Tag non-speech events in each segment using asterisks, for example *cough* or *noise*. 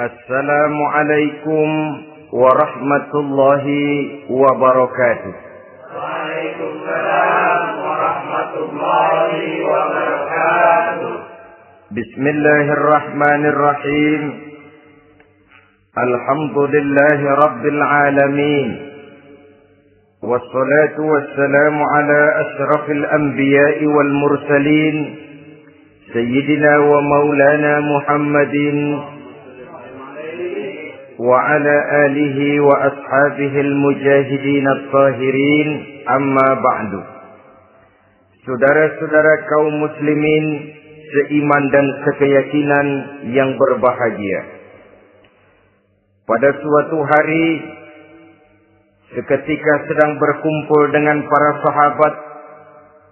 السلام عليكم ورحمة الله وبركاته. وعليكم السلام ورحمة الله وبركاته. بسم الله الرحمن الرحيم. الحمد لله رب العالمين. والصلاة والسلام على أشرف الأنبياء والمرسلين. سيدنا ومولانا محمد وعلى آله وأصحابه المجاهدين الطاهرين أما بعد Saudara-saudara kaum muslimin seiman dan sekeyakinan yang berbahagia. Pada suatu hari seketika sedang berkumpul dengan para sahabat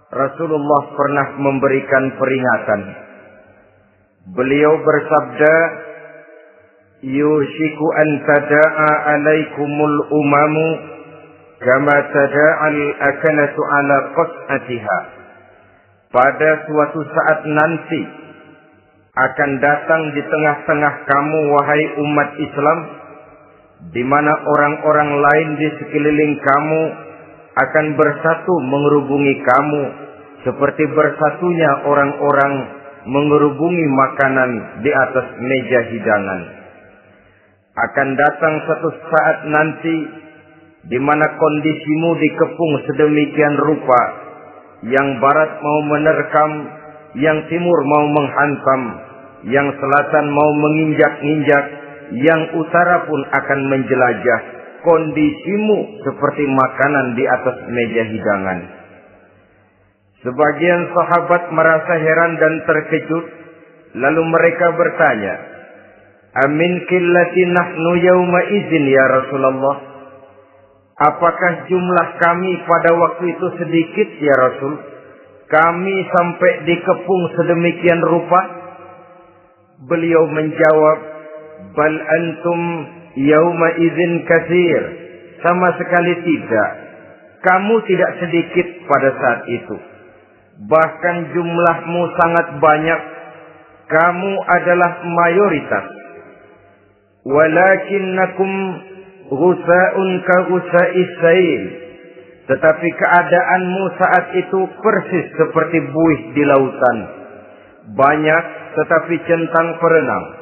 Rasulullah pernah memberikan peringatan. Beliau bersabda, yushiku an tada'a alaikumul umamu kama tada'al akanatu ala qas'atiha. Pada suatu saat nanti akan datang di tengah-tengah kamu wahai umat Islam di mana orang-orang lain di sekeliling kamu akan bersatu mengerubungi kamu seperti bersatunya orang-orang mengerubungi makanan di atas meja hidangan akan datang satu saat nanti di mana kondisimu dikepung sedemikian rupa. Yang barat mau menerkam yang timur mau menghantam yang selatan mau menginjak-injak yang utara pun akan menjelajah kondisimu seperti makanan di atas meja hidangan. Sebagian sahabat merasa heran dan terkejut lalu mereka bertanya Amin killati nahnu yawma izin ya Rasulullah. Apakah jumlah kami pada waktu itu sedikit ya Rasul? Kami sampai dikepung sedemikian rupa? Beliau menjawab, Bal antum yawma izin kasir. Sama sekali tidak. Kamu tidak sedikit pada saat itu. Bahkan jumlahmu sangat banyak. Kamu adalah mayoritas walakinnakum ghusa'un ka ghusa'is sail tetapi keadaanmu saat itu persis seperti buih di lautan. Banyak tetapi centang perenang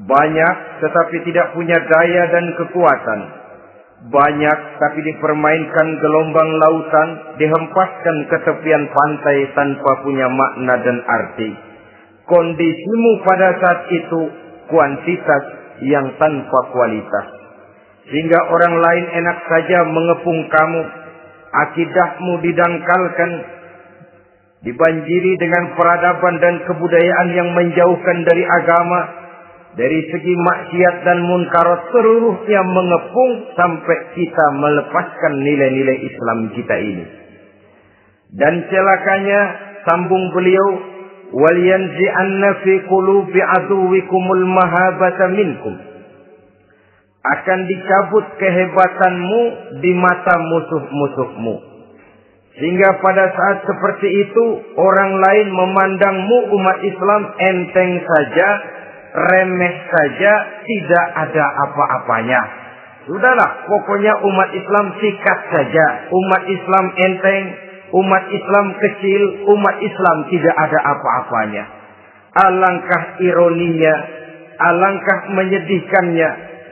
banyak tetapi tidak punya daya dan kekuatan. Banyak tapi dipermainkan gelombang lautan dihempaskan ke tepian pantai tanpa punya makna dan arti. Kondisimu pada saat itu kuantitas yang tanpa kualitas. Sehingga orang lain enak saja mengepung kamu. Akidahmu didangkalkan. Dibanjiri dengan peradaban dan kebudayaan yang menjauhkan dari agama. Dari segi maksiat dan munkarat seluruhnya mengepung sampai kita melepaskan nilai-nilai Islam kita ini. Dan celakanya sambung beliau وَلْيَنْزِعَنَّ فِي قُلُوبِ عَدُوِّكُمُ الْمَهَابَةَ مِنْكُمْ akan dicabut kehebatanmu di mata musuh-musuhmu. Sehingga pada saat seperti itu orang lain memandangmu umat Islam enteng saja, remeh saja, tidak ada apa-apanya. Sudahlah, pokoknya umat Islam sikat saja. Umat Islam enteng, umat Islam kecil, umat Islam tidak ada apa-apanya. Alangkah ironinya, alangkah menyedihkannya,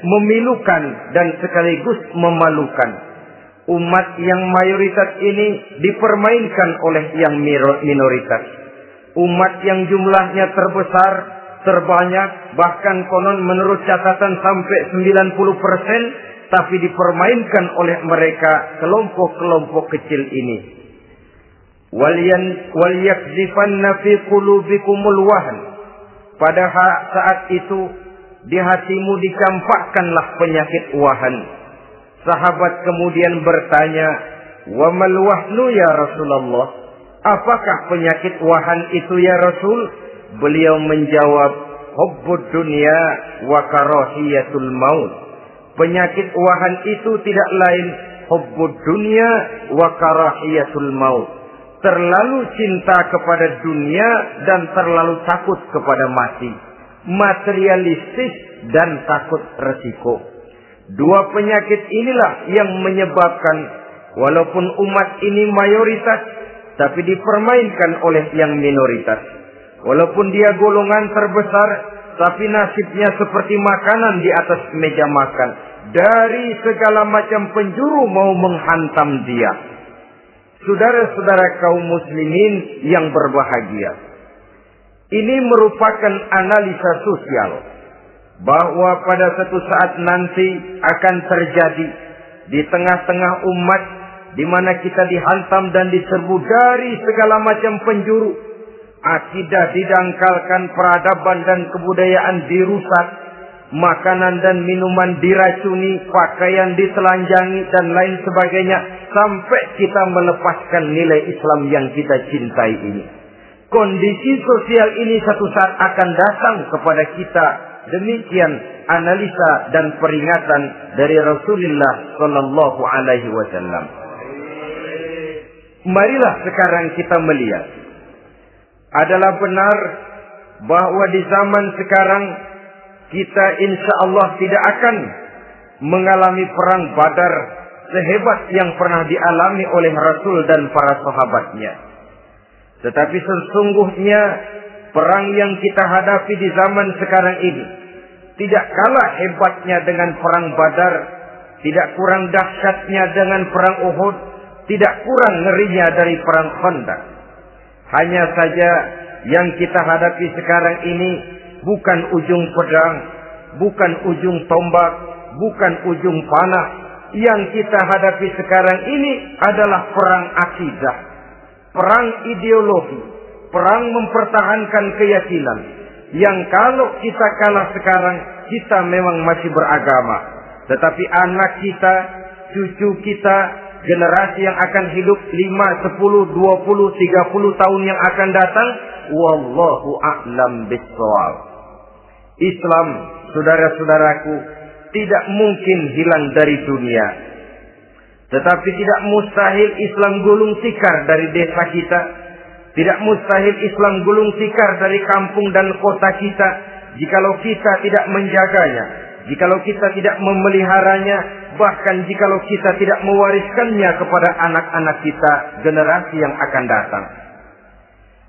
memilukan dan sekaligus memalukan. Umat yang mayoritas ini dipermainkan oleh yang minoritas. Umat yang jumlahnya terbesar, terbanyak, bahkan konon menurut catatan sampai 90 persen, tapi dipermainkan oleh mereka kelompok-kelompok kecil ini waliyakzifanna fi qulubikumul wahn pada saat itu di hatimu dicampakkanlah penyakit wahan. Sahabat kemudian bertanya wa mal ya Rasulullah? Apakah penyakit wahan itu ya Rasul? Beliau menjawab hubbud dunya wa karahiyatul maut. Penyakit wahan itu tidak lain hubbud dunya wa karahiyatul maut terlalu cinta kepada dunia dan terlalu takut kepada mati. Materialistis dan takut resiko. Dua penyakit inilah yang menyebabkan walaupun umat ini mayoritas tapi dipermainkan oleh yang minoritas. Walaupun dia golongan terbesar tapi nasibnya seperti makanan di atas meja makan. Dari segala macam penjuru mau menghantam dia. Saudara-saudara kaum muslimin yang berbahagia. Ini merupakan analisa sosial bahwa pada satu saat nanti akan terjadi di tengah-tengah umat di mana kita dihantam dan diserbu dari segala macam penjuru. Akidah didangkalkan, peradaban dan kebudayaan dirusak, makanan dan minuman diracuni, pakaian ditelanjangi dan lain sebagainya sampai kita melepaskan nilai Islam yang kita cintai ini. Kondisi sosial ini satu saat akan datang kepada kita. Demikian analisa dan peringatan dari Rasulullah Sallallahu Alaihi Wasallam. Marilah sekarang kita melihat. Adalah benar bahwa di zaman sekarang kita insya Allah tidak akan mengalami perang badar sehebat yang pernah dialami oleh Rasul dan para sahabatnya. Tetapi sesungguhnya perang yang kita hadapi di zaman sekarang ini tidak kalah hebatnya dengan perang badar, tidak kurang dahsyatnya dengan perang Uhud, tidak kurang ngerinya dari perang Khandaq. Hanya saja yang kita hadapi sekarang ini bukan ujung pedang, bukan ujung tombak, bukan ujung panah. Yang kita hadapi sekarang ini adalah perang akidah, perang ideologi, perang mempertahankan keyakinan. Yang kalau kita kalah sekarang, kita memang masih beragama. Tetapi anak kita, cucu kita, generasi yang akan hidup 5, 10, 20, 30 tahun yang akan datang, wallahu a'lam bissawab. Islam, saudara-saudaraku, tidak mungkin hilang dari dunia. Tetapi tidak mustahil Islam gulung tikar dari desa kita. Tidak mustahil Islam gulung tikar dari kampung dan kota kita. Jikalau kita tidak menjaganya. Jikalau kita tidak memeliharanya. Bahkan jikalau kita tidak mewariskannya kepada anak-anak kita. Generasi yang akan datang.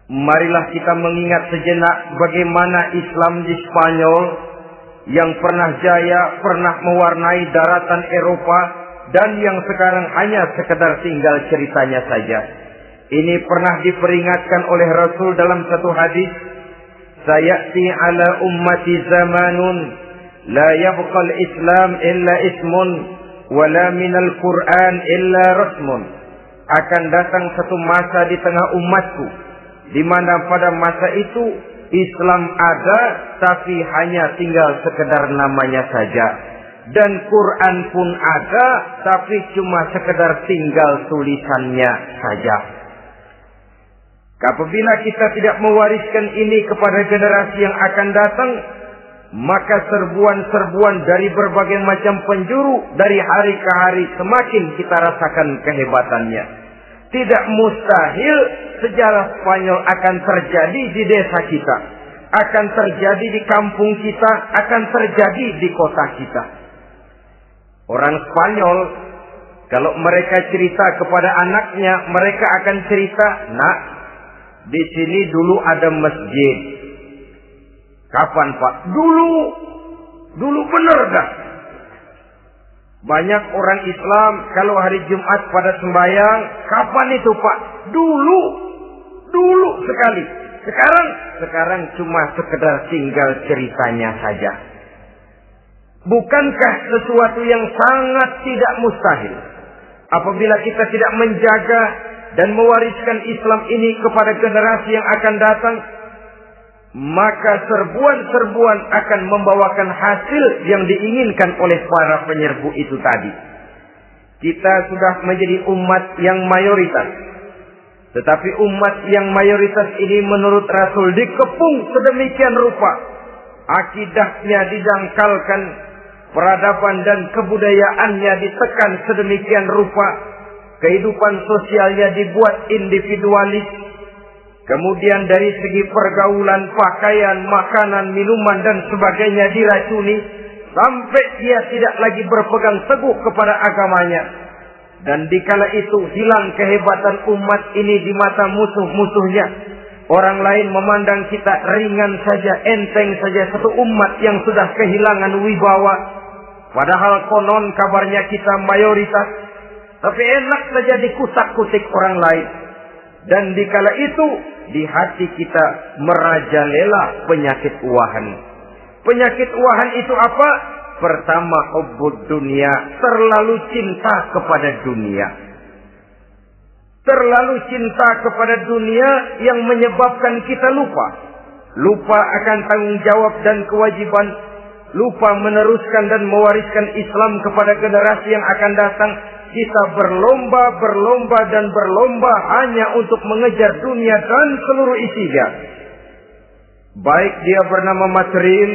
Marilah kita mengingat sejenak bagaimana Islam di Spanyol yang pernah jaya, pernah mewarnai daratan Eropa dan yang sekarang hanya sekedar tinggal ceritanya saja. Ini pernah diperingatkan oleh Rasul dalam satu hadis, "Sayati ala ummati zamanun la Islam illa ismun wala minal Qur'an illa rasmun." Akan datang satu masa di tengah umatku di mana pada masa itu Islam ada tapi hanya tinggal sekedar namanya saja dan Quran pun ada tapi cuma sekedar tinggal tulisannya saja. Apabila kita tidak mewariskan ini kepada generasi yang akan datang, maka serbuan-serbuan dari berbagai macam penjuru dari hari ke hari semakin kita rasakan kehebatannya. Tidak mustahil sejarah Spanyol akan terjadi di desa kita. Akan terjadi di kampung kita. Akan terjadi di kota kita. Orang Spanyol, kalau mereka cerita kepada anaknya, mereka akan cerita, nak, di sini dulu ada masjid. Kapan pak? Dulu. Dulu benar dah. Banyak orang Islam kalau hari Jumat pada sembahyang, kapan itu Pak? Dulu. Dulu sekali. Sekarang sekarang cuma sekedar tinggal ceritanya saja. Bukankah sesuatu yang sangat tidak mustahil apabila kita tidak menjaga dan mewariskan Islam ini kepada generasi yang akan datang maka serbuan-serbuan akan membawakan hasil yang diinginkan oleh para penyerbu itu tadi. Kita sudah menjadi umat yang mayoritas. Tetapi umat yang mayoritas ini menurut Rasul dikepung sedemikian rupa. Akidahnya didangkalkan, peradaban dan kebudayaannya ditekan sedemikian rupa. Kehidupan sosialnya dibuat individualis, Kemudian dari segi pergaulan, pakaian, makanan, minuman dan sebagainya diracuni sampai dia tidak lagi berpegang teguh kepada agamanya. Dan dikala itu hilang kehebatan umat ini di mata musuh-musuhnya. Orang lain memandang kita ringan saja, enteng saja satu umat yang sudah kehilangan wibawa. Padahal konon kabarnya kita mayoritas. Tapi enak saja dikutak-kutik orang lain. Dan dikala itu di hati kita merajalela penyakit uahan. Penyakit uahan itu apa? Pertama hubbud dunia, terlalu cinta kepada dunia. Terlalu cinta kepada dunia yang menyebabkan kita lupa. Lupa akan tanggung jawab dan kewajiban. Lupa meneruskan dan mewariskan Islam kepada generasi yang akan datang kita berlomba, berlomba dan berlomba hanya untuk mengejar dunia dan seluruh isinya. Baik dia bernama material,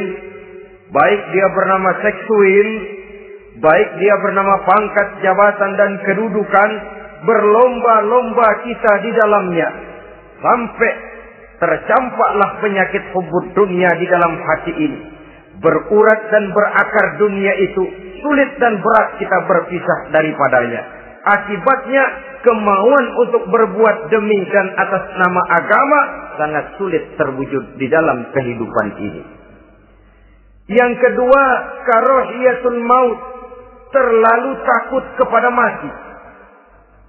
baik dia bernama seksual, baik dia bernama pangkat, jabatan dan kedudukan, berlomba-lomba kita di dalamnya. Sampai tercampaklah penyakit hubud dunia di dalam hati ini. Berurat dan berakar dunia itu sulit dan berat kita berpisah daripadanya. Akibatnya kemauan untuk berbuat demi dan atas nama agama sangat sulit terwujud di dalam kehidupan ini. Yang kedua, karohiyatul maut, terlalu takut kepada mati.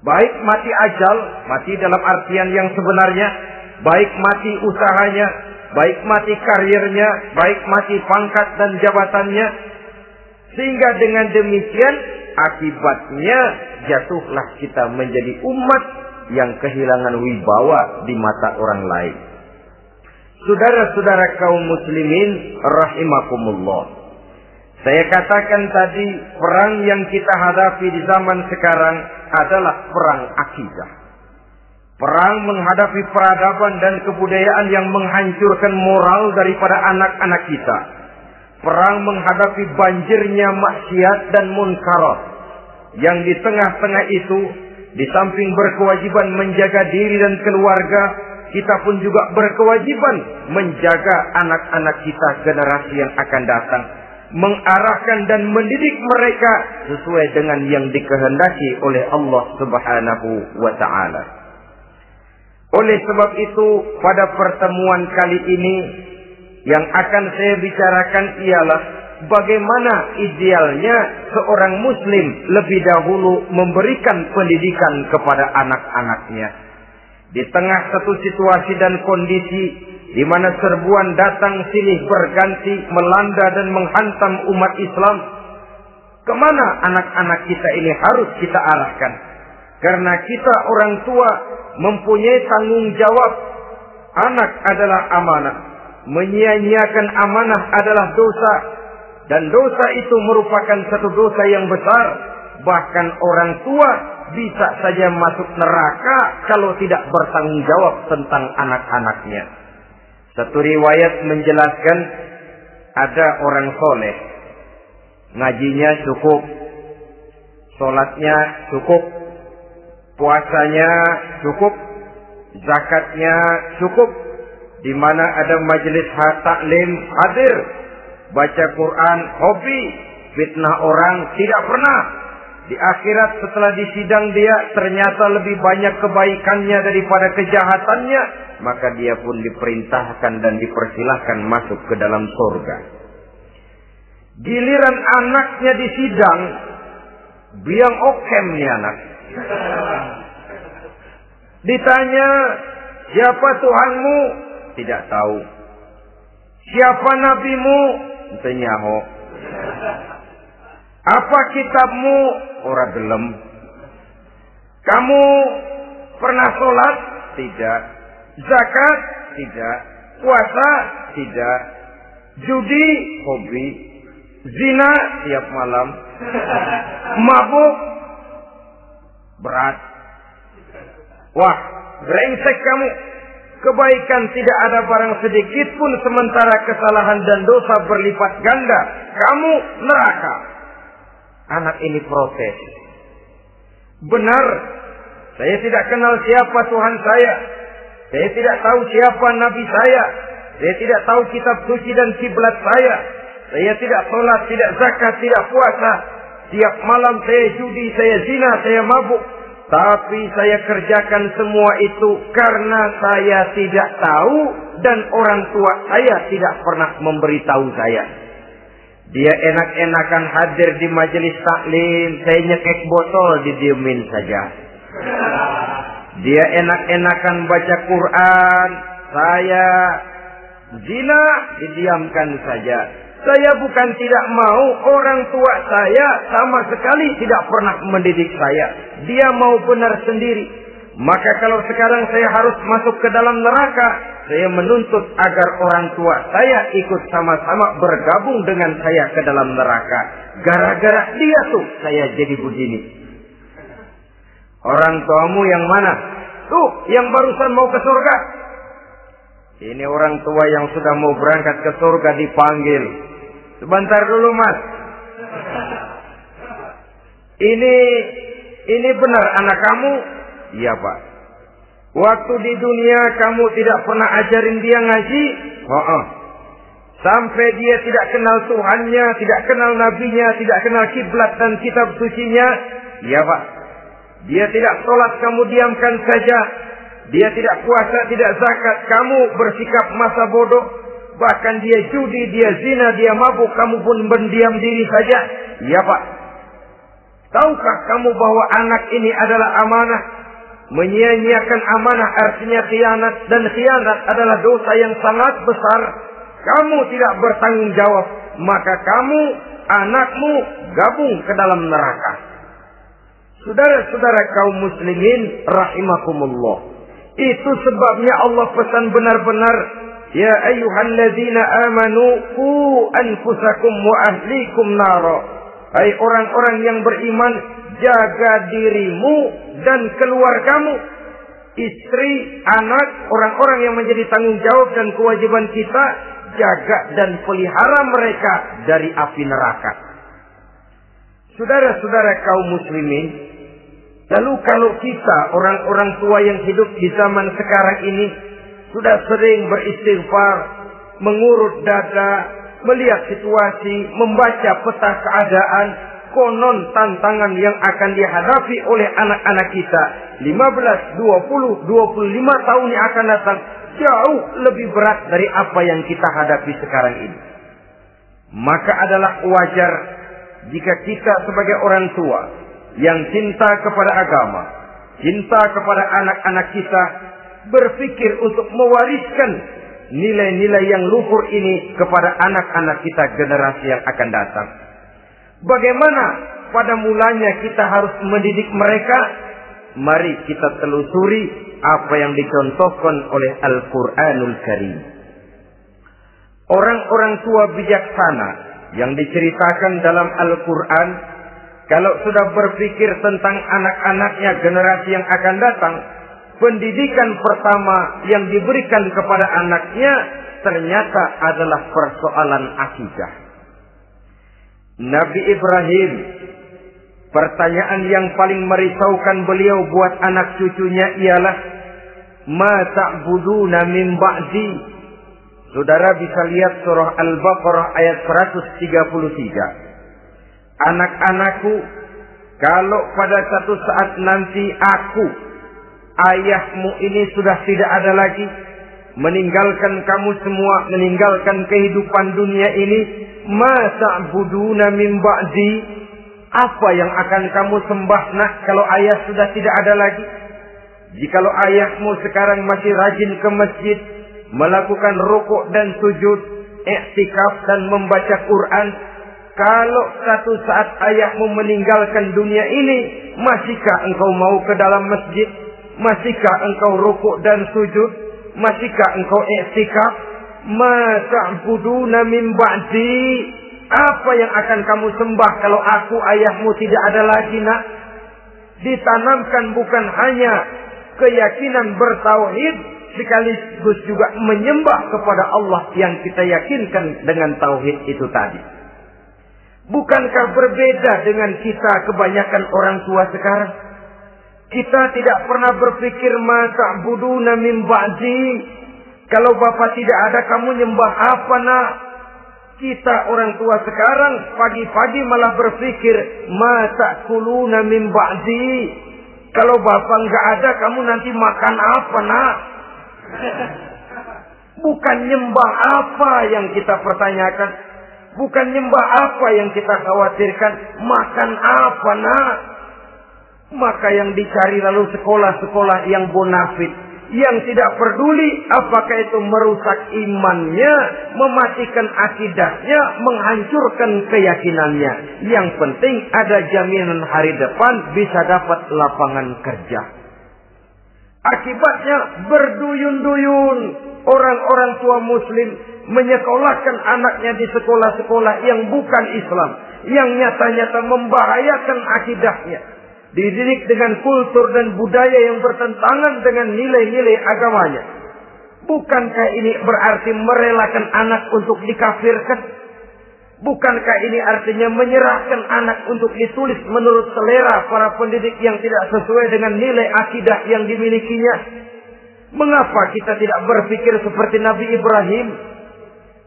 Baik mati ajal, mati dalam artian yang sebenarnya, baik mati usahanya, baik mati karirnya, baik mati pangkat dan jabatannya, sehingga dengan demikian akibatnya jatuhlah kita menjadi umat yang kehilangan wibawa di mata orang lain. Saudara-saudara kaum muslimin rahimakumullah. Saya katakan tadi perang yang kita hadapi di zaman sekarang adalah perang akidah. Perang menghadapi peradaban dan kebudayaan yang menghancurkan moral daripada anak-anak kita perang menghadapi banjirnya maksiat dan munkarat. Yang di tengah-tengah itu, di samping berkewajiban menjaga diri dan keluarga, kita pun juga berkewajiban menjaga anak-anak kita generasi yang akan datang. Mengarahkan dan mendidik mereka sesuai dengan yang dikehendaki oleh Allah subhanahu wa ta'ala. Oleh sebab itu, pada pertemuan kali ini, yang akan saya bicarakan ialah bagaimana idealnya seorang muslim lebih dahulu memberikan pendidikan kepada anak-anaknya. Di tengah satu situasi dan kondisi di mana serbuan datang silih berganti melanda dan menghantam umat Islam, ke mana anak-anak kita ini harus kita arahkan? Karena kita orang tua mempunyai tanggung jawab. Anak adalah amanah menyia-nyiakan amanah adalah dosa. Dan dosa itu merupakan satu dosa yang besar. Bahkan orang tua bisa saja masuk neraka kalau tidak bertanggung jawab tentang anak-anaknya. Satu riwayat menjelaskan ada orang soleh. Ngajinya cukup. Sholatnya cukup. Puasanya cukup. Zakatnya cukup di mana ada majelis taklim hadir, baca Quran, hobi, fitnah orang tidak pernah. Di akhirat setelah disidang dia ternyata lebih banyak kebaikannya daripada kejahatannya, maka dia pun diperintahkan dan dipersilahkan masuk ke dalam surga. Giliran anaknya disidang, biang okem nih anak. Ditanya, siapa Tuhanmu? Tidak tahu. Siapa nabimu? Tenyaho. Apa kitabmu? Ora gelem. Kamu pernah sholat? Tidak. Zakat? Tidak. Puasa? Tidak. Judi? Hobi. Zina? Tiap malam. Mabuk? Berat. Wah, brengsek kamu. Kebaikan tidak ada barang sedikit pun sementara kesalahan dan dosa berlipat ganda. Kamu neraka. Anak ini protes. Benar. Saya tidak kenal siapa Tuhan saya. Saya tidak tahu siapa nabi saya. Saya tidak tahu kitab suci dan kiblat saya. Saya tidak sholat, tidak zakat, tidak puasa. Tiap malam saya judi, saya zina, saya mabuk. Tapi saya kerjakan semua itu karena saya tidak tahu dan orang tua saya tidak pernah memberitahu saya. Dia enak-enakan hadir di majelis taklim, saya nyekek botol didiemin saja. Dia enak-enakan baca Quran, saya zina didiamkan saja. Saya bukan tidak mau orang tua saya sama sekali tidak pernah mendidik saya. Dia mau benar sendiri. Maka kalau sekarang saya harus masuk ke dalam neraka, saya menuntut agar orang tua saya ikut sama-sama bergabung dengan saya ke dalam neraka. Gara-gara dia tuh saya jadi begini. Orang tuamu yang mana? Tuh, yang barusan mau ke surga. Ini orang tua yang sudah mau berangkat ke surga dipanggil. Sebentar dulu mas. Ini ini benar anak kamu? Iya pak. Waktu di dunia kamu tidak pernah ajarin dia ngaji? Oh, oh. Sampai dia tidak kenal Tuhannya, tidak kenal nabinya, tidak kenal kiblat dan kitab sucinya? Iya pak. Dia tidak sholat, kamu diamkan saja. Dia tidak puasa, tidak zakat, kamu bersikap masa bodoh. Bahkan dia judi, dia zina, dia mabuk, kamu pun berdiam diri saja. Iya pak. Tahukah kamu bahwa anak ini adalah amanah? Menyia-nyiakan amanah artinya khianat. Dan khianat adalah dosa yang sangat besar. Kamu tidak bertanggung jawab. Maka kamu, anakmu gabung ke dalam neraka. Saudara-saudara kaum muslimin rahimakumullah. Itu sebabnya Allah pesan benar-benar Ya ayyuhalladzina amanu ku anfusakum wa ahlikum nara. Hai orang-orang yang beriman, jaga dirimu dan keluargamu. Istri, anak, orang-orang yang menjadi tanggung jawab dan kewajiban kita jaga dan pelihara mereka dari api neraka. Saudara-saudara kaum muslimin, lalu kalau kita orang-orang tua yang hidup di zaman sekarang ini sudah sering beristighfar, mengurut dada, melihat situasi, membaca peta keadaan, konon tantangan yang akan dihadapi oleh anak-anak kita 15, 20, 25 tahun yang akan datang jauh lebih berat dari apa yang kita hadapi sekarang ini. Maka adalah wajar jika kita sebagai orang tua yang cinta kepada agama, cinta kepada anak-anak kita berpikir untuk mewariskan nilai-nilai yang luhur ini kepada anak-anak kita generasi yang akan datang. Bagaimana pada mulanya kita harus mendidik mereka? Mari kita telusuri apa yang dicontohkan oleh Al-Quranul Karim. Orang-orang tua bijaksana yang diceritakan dalam Al-Quran, kalau sudah berpikir tentang anak-anaknya generasi yang akan datang, pendidikan pertama yang diberikan kepada anaknya ternyata adalah persoalan akidah. Nabi Ibrahim, pertanyaan yang paling merisaukan beliau buat anak cucunya ialah, Ma ta'buduna min ba'di? Saudara bisa lihat surah Al-Baqarah ayat 133. Anak-anakku, kalau pada satu saat nanti aku ayahmu ini sudah tidak ada lagi. Meninggalkan kamu semua meninggalkan kehidupan dunia ini. Masa buduna min ba'di. Apa yang akan kamu sembah nak kalau ayah sudah tidak ada lagi? Jikalau ayahmu sekarang masih rajin ke masjid melakukan rukuk dan sujud iktikaf dan membaca Quran kalau satu saat ayahmu meninggalkan dunia ini masihkah engkau mau ke dalam masjid Masihkah engkau rukuk dan sujud? Masihkah engkau i'tikaf? Ma ta'buduna min ba'di? Apa yang akan kamu sembah kalau aku ayahmu tidak ada lagi nak? Ditanamkan bukan hanya keyakinan bertauhid sekaligus juga menyembah kepada Allah yang kita yakinkan dengan tauhid itu tadi. Bukankah berbeda dengan kita kebanyakan orang tua sekarang? Kita tidak pernah berpikir masa budu min ba'di. Kalau bapak tidak ada kamu nyembah apa nak? Kita orang tua sekarang pagi-pagi malah berpikir masa kuluna min ba'di. Kalau bapak nggak ada kamu nanti makan apa nak? *laughs* Bukan nyembah apa yang kita pertanyakan. Bukan nyembah apa yang kita khawatirkan. Makan apa nak? Maka yang dicari lalu sekolah-sekolah yang bonafit. Yang tidak peduli apakah itu merusak imannya, mematikan akidahnya, menghancurkan keyakinannya. Yang penting ada jaminan hari depan bisa dapat lapangan kerja. Akibatnya berduyun-duyun orang-orang tua muslim menyekolahkan anaknya di sekolah-sekolah yang bukan Islam. Yang nyata-nyata membahayakan akidahnya dididik dengan kultur dan budaya yang bertentangan dengan nilai-nilai agamanya. Bukankah ini berarti merelakan anak untuk dikafirkan? Bukankah ini artinya menyerahkan anak untuk ditulis menurut selera para pendidik yang tidak sesuai dengan nilai akidah yang dimilikinya? Mengapa kita tidak berpikir seperti Nabi Ibrahim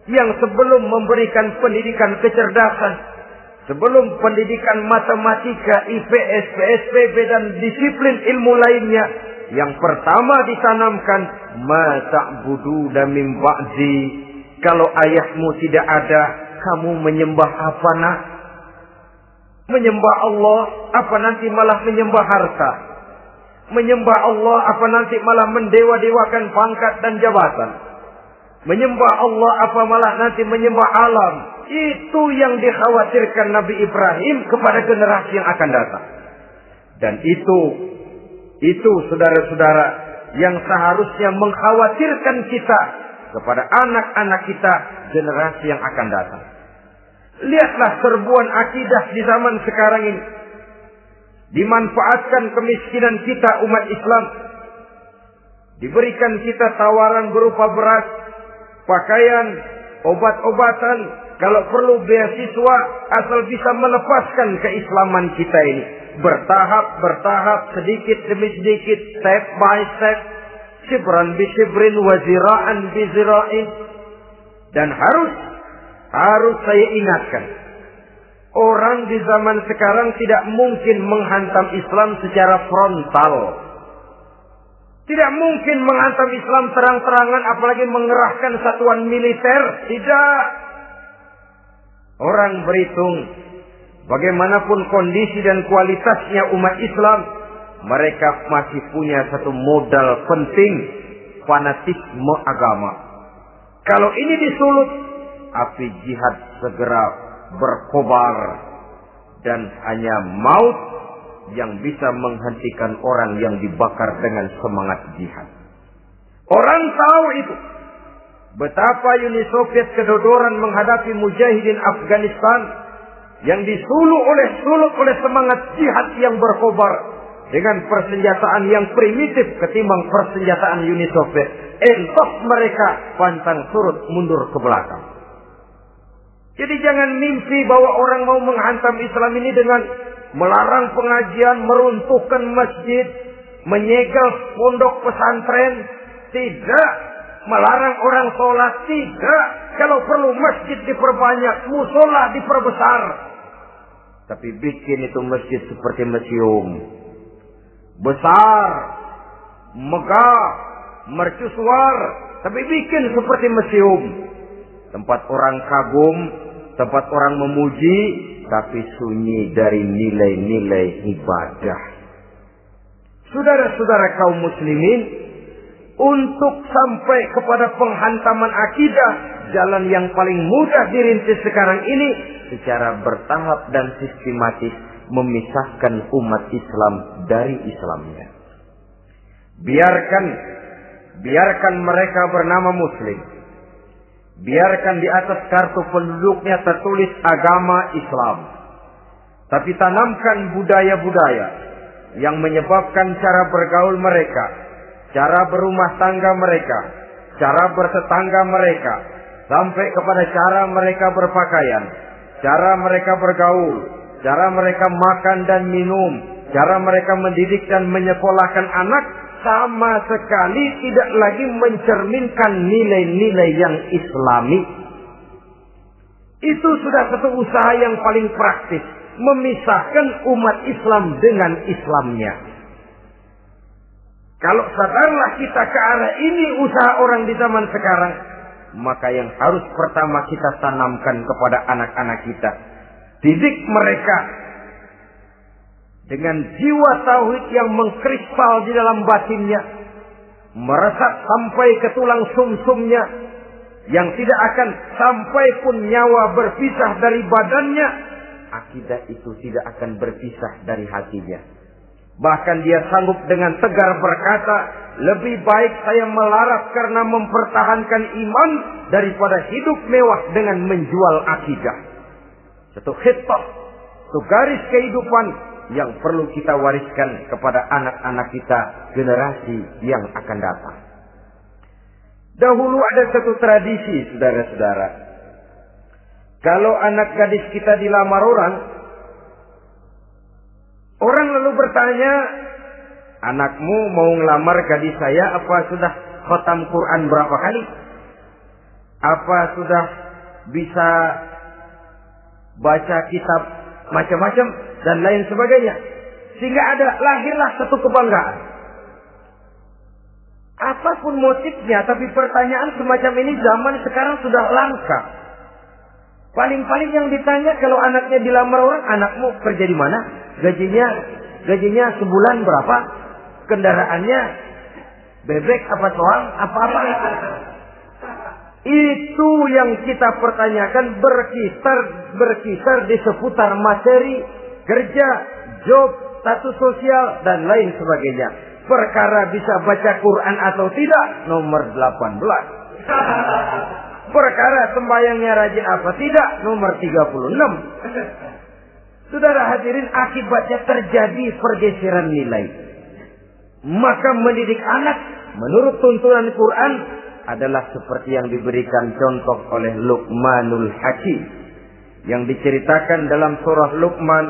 yang sebelum memberikan pendidikan kecerdasan, Sebelum pendidikan matematika, IPS, PSPB dan disiplin ilmu lainnya. Yang pertama ditanamkan. Mata budu dan ba'zi. Kalau ayahmu tidak ada, kamu menyembah apa nak? Menyembah Allah, apa nanti malah menyembah harta? Menyembah Allah, apa nanti malah mendewa-dewakan pangkat dan jabatan? Menyembah Allah, apa malah nanti menyembah alam? Itu yang dikhawatirkan Nabi Ibrahim kepada generasi yang akan datang. Dan itu, itu saudara-saudara yang seharusnya mengkhawatirkan kita kepada anak-anak kita generasi yang akan datang. Lihatlah serbuan akidah di zaman sekarang ini. Dimanfaatkan kemiskinan kita umat Islam. Diberikan kita tawaran berupa beras, pakaian, obat-obatan, kalau perlu beasiswa asal bisa melepaskan keislaman kita ini. Bertahap, bertahap, sedikit demi sedikit, step by step. Sibran bi sibrin waziraan bi zira'in. Dan harus, harus saya ingatkan. Orang di zaman sekarang tidak mungkin menghantam Islam secara frontal. Tidak mungkin menghantam Islam terang-terangan apalagi mengerahkan satuan militer. Tidak. Orang berhitung bagaimanapun kondisi dan kualitasnya umat Islam, mereka masih punya satu modal penting, fanatisme agama. Kalau ini disulut, api jihad segera berkobar dan hanya maut yang bisa menghentikan orang yang dibakar dengan semangat jihad. Orang tahu itu. Betapa Uni Soviet kedodoran menghadapi mujahidin Afghanistan yang disuluk oleh suluk oleh semangat jihad yang berkobar dengan persenjataan yang primitif ketimbang persenjataan Uni Soviet. Entos mereka pantang surut mundur ke belakang. Jadi jangan mimpi bahwa orang mau menghantam Islam ini dengan melarang pengajian, meruntuhkan masjid, menyegel pondok pesantren. Tidak melarang orang sholat tidak. Kalau perlu masjid diperbanyak, musola diperbesar. Tapi bikin itu masjid seperti museum. Besar, megah, mercusuar. Tapi bikin seperti museum. Tempat orang kagum, tempat orang memuji, tapi sunyi dari nilai-nilai ibadah. Saudara-saudara kaum muslimin, untuk sampai kepada penghantaman akidah, jalan yang paling mudah dirintis sekarang ini secara bertahap dan sistematis memisahkan umat Islam dari Islamnya. Biarkan biarkan mereka bernama muslim. Biarkan di atas kartu penduduknya tertulis agama Islam. Tapi tanamkan budaya-budaya yang menyebabkan cara bergaul mereka cara berumah tangga mereka, cara bertetangga mereka, sampai kepada cara mereka berpakaian, cara mereka bergaul, cara mereka makan dan minum, Cara mereka mendidik dan menyekolahkan anak sama sekali tidak lagi mencerminkan nilai-nilai yang islami. Itu sudah satu usaha yang paling praktis. Memisahkan umat Islam dengan Islamnya. Kalau sadarlah kita ke arah ini usaha orang di zaman sekarang. Maka yang harus pertama kita tanamkan kepada anak-anak kita. Didik mereka dengan jiwa tauhid yang mengkrispal di dalam batinnya, meresap sampai ke tulang sumsumnya, yang tidak akan sampai pun nyawa berpisah dari badannya, akidah itu tidak akan berpisah dari hatinya. Bahkan dia sanggup dengan tegar berkata, lebih baik saya melarat karena mempertahankan iman daripada hidup mewah dengan menjual akidah. Satu khitbah, satu garis kehidupan yang perlu kita wariskan kepada anak-anak kita generasi yang akan datang. Dahulu ada satu tradisi, saudara-saudara. Kalau anak gadis kita dilamar orang, orang lalu bertanya, anakmu mau ngelamar gadis saya apa sudah khotam Quran berapa kali? Apa sudah bisa baca kitab macam-macam dan lain sebagainya. Sehingga ada lahirlah satu kebanggaan. Apa pun motifnya, tapi pertanyaan semacam ini zaman sekarang sudah langka. Paling-paling yang ditanya kalau anaknya dilamar orang, anakmu kerja di mana? Gajinya gajinya sebulan berapa? Kendaraannya bebek apa soal apa-apa. Itu yang kita pertanyakan berkisar berkisar di seputar materi kerja, job, status sosial dan lain sebagainya. Perkara bisa baca Quran atau tidak nomor 18. Perkara sembayangnya rajin apa tidak nomor 36. Saudara hadirin akibatnya terjadi pergeseran nilai. Maka mendidik anak menurut tuntunan Quran adalah seperti yang diberikan contoh oleh Luqmanul Hakim yang diceritakan dalam surah Luqman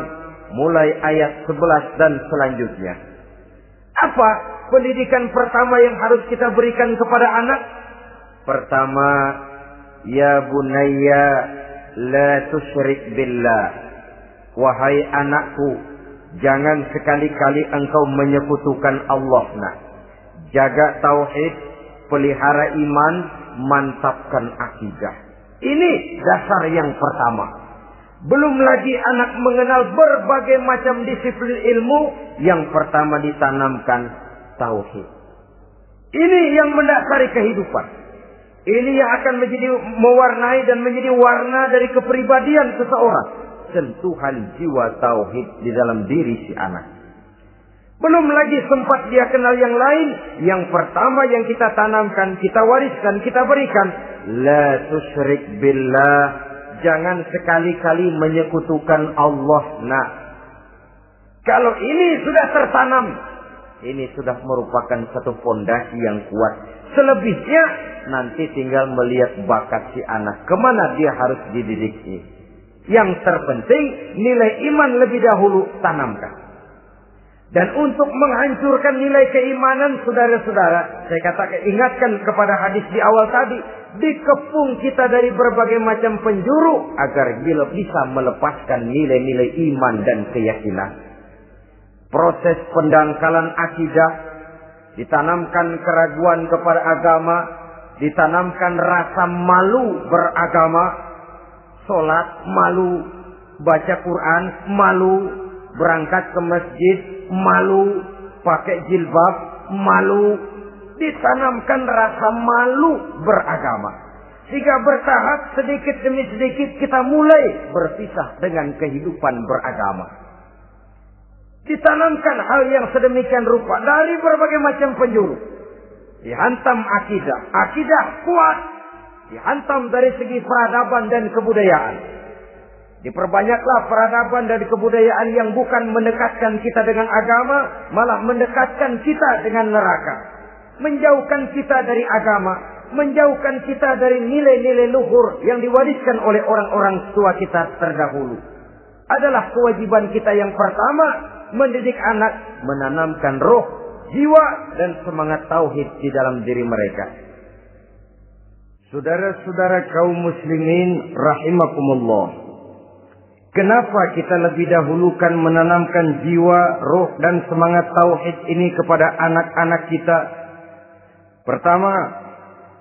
mulai ayat 11 dan selanjutnya. Apa pendidikan pertama yang harus kita berikan kepada anak? Pertama, ya bunayya la tusyrik billah. Wahai anakku, jangan sekali-kali engkau menyekutukan Allah. Nah, jaga tauhid, pelihara iman, mantapkan akidah. Ini dasar yang pertama. Belum lagi anak mengenal berbagai macam disiplin ilmu yang pertama ditanamkan tauhid. Ini yang mendasari kehidupan. Ini yang akan menjadi mewarnai dan menjadi warna dari kepribadian seseorang. Sentuhan jiwa tauhid di dalam diri si anak. Belum lagi sempat dia kenal yang lain. Yang pertama yang kita tanamkan, kita wariskan, kita berikan. La tusyrik billah. Jangan sekali-kali menyekutukan Allah. Nah. Kalau ini sudah tertanam. Ini sudah merupakan satu fondasi yang kuat. Selebihnya nanti tinggal melihat bakat si anak. Ke mana dia harus dididiknya. Yang terpenting nilai iman lebih dahulu tanamkan. Dan untuk menghancurkan nilai keimanan saudara-saudara, saya katakan ingatkan kepada hadis di awal tadi, dikepung kita dari berbagai macam penjuru agar bila bisa melepaskan nilai-nilai iman dan keyakinan. Proses pendangkalan akidah, ditanamkan keraguan kepada agama, ditanamkan rasa malu beragama, sholat malu, baca Quran malu, berangkat ke masjid malu, pakai jilbab malu, ditanamkan rasa malu beragama. Sehingga bertahap sedikit demi sedikit kita mulai berpisah dengan kehidupan beragama. Ditanamkan hal yang sedemikian rupa dari berbagai macam penjuru. Dihantam akidah. Akidah kuat. Dihantam dari segi peradaban dan kebudayaan Diperbanyaklah peradaban dan kebudayaan yang bukan mendekatkan kita dengan agama, malah mendekatkan kita dengan neraka. Menjauhkan kita dari agama, menjauhkan kita dari nilai-nilai luhur yang diwariskan oleh orang-orang tua kita terdahulu. Adalah kewajiban kita yang pertama mendidik anak, menanamkan roh, jiwa, dan semangat tauhid di dalam diri mereka. Saudara-saudara kaum muslimin rahimakumullah. Kenapa kita lebih dahulukan menanamkan jiwa, roh, dan semangat tauhid ini kepada anak-anak kita? Pertama,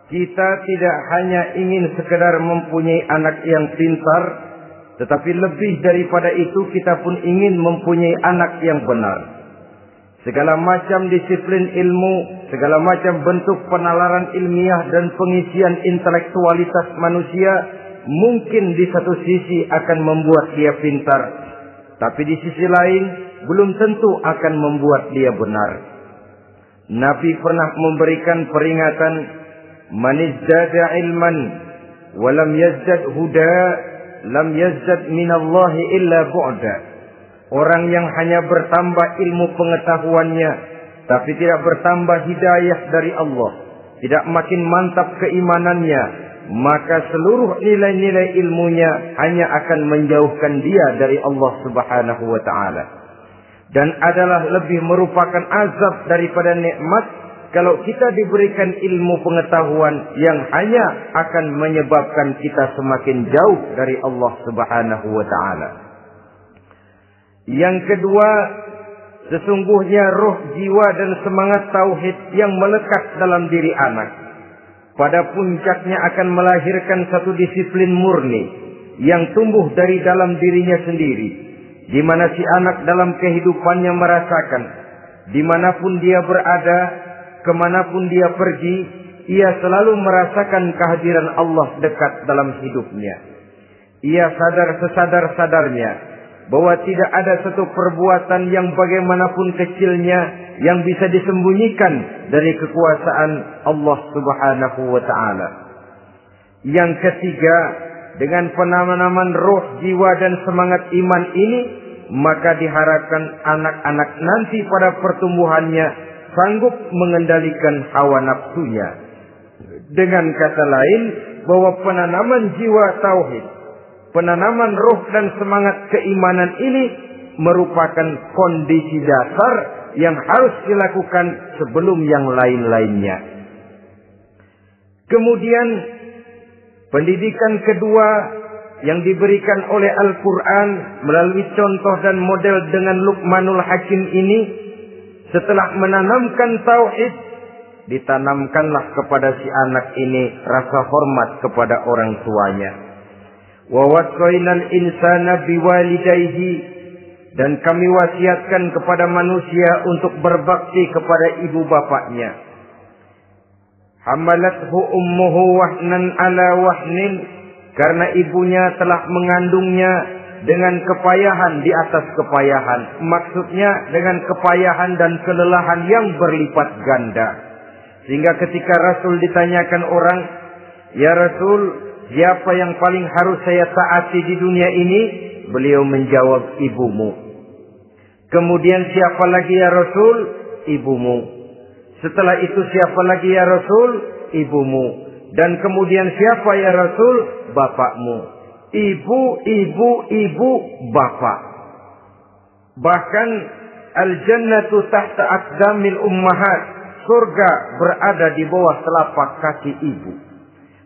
kita tidak hanya ingin sekedar mempunyai anak yang pintar, tetapi lebih daripada itu kita pun ingin mempunyai anak yang benar. Segala macam disiplin ilmu, segala macam bentuk penalaran ilmiah dan pengisian intelektualitas manusia mungkin di satu sisi akan membuat dia pintar, tapi di sisi lain belum tentu akan membuat dia benar. Nabi pernah memberikan peringatan, "Man ilman wa lam yazdad huda, lam yazdad min Allah illa bu'da." Orang yang hanya bertambah ilmu pengetahuannya, tapi tidak bertambah hidayah dari Allah, tidak makin mantap keimanannya, maka seluruh nilai-nilai ilmunya hanya akan menjauhkan dia dari Allah Subhanahu wa taala. Dan adalah lebih merupakan azab daripada nikmat kalau kita diberikan ilmu pengetahuan yang hanya akan menyebabkan kita semakin jauh dari Allah Subhanahu wa taala. Yang kedua, sesungguhnya roh jiwa dan semangat tauhid yang melekat dalam diri anak. Pada puncaknya akan melahirkan satu disiplin murni yang tumbuh dari dalam dirinya sendiri. Di mana si anak dalam kehidupannya merasakan, di mana pun dia berada, ke mana pun dia pergi, ia selalu merasakan kehadiran Allah dekat dalam hidupnya. Ia sadar sesadar-sadarnya bahwa tidak ada satu perbuatan yang bagaimanapun kecilnya yang bisa disembunyikan dari kekuasaan Allah Subhanahu wa taala. Yang ketiga, dengan penanaman roh, jiwa dan semangat iman ini, maka diharapkan anak-anak nanti pada pertumbuhannya sanggup mengendalikan hawa nafsunya. Dengan kata lain, bahwa penanaman jiwa tauhid penanaman roh dan semangat keimanan ini merupakan kondisi dasar yang harus dilakukan sebelum yang lain-lainnya. Kemudian pendidikan kedua yang diberikan oleh Al-Quran melalui contoh dan model dengan Luqmanul Hakim ini setelah menanamkan tauhid ditanamkanlah kepada si anak ini rasa hormat kepada orang tuanya. Wa wasainal insana biwalidayhi dan kami wasiatkan kepada manusia untuk berbakti kepada ibu bapaknya. Hamalathu ummuhu wahnan ala wahnin karena ibunya telah mengandungnya dengan kepayahan di atas kepayahan maksudnya dengan kepayahan dan kelelahan yang berlipat ganda sehingga ketika Rasul ditanyakan orang ya Rasul Siapa yang paling harus saya taati di dunia ini? Beliau menjawab ibumu. Kemudian siapa lagi ya Rasul? Ibumu. Setelah itu siapa lagi ya Rasul? Ibumu. Dan kemudian siapa ya Rasul? Bapakmu. Ibu, ibu, ibu, bapak. Bahkan al-jannatu tahta aqdamil ummahat. Surga berada di bawah telapak kaki ibu.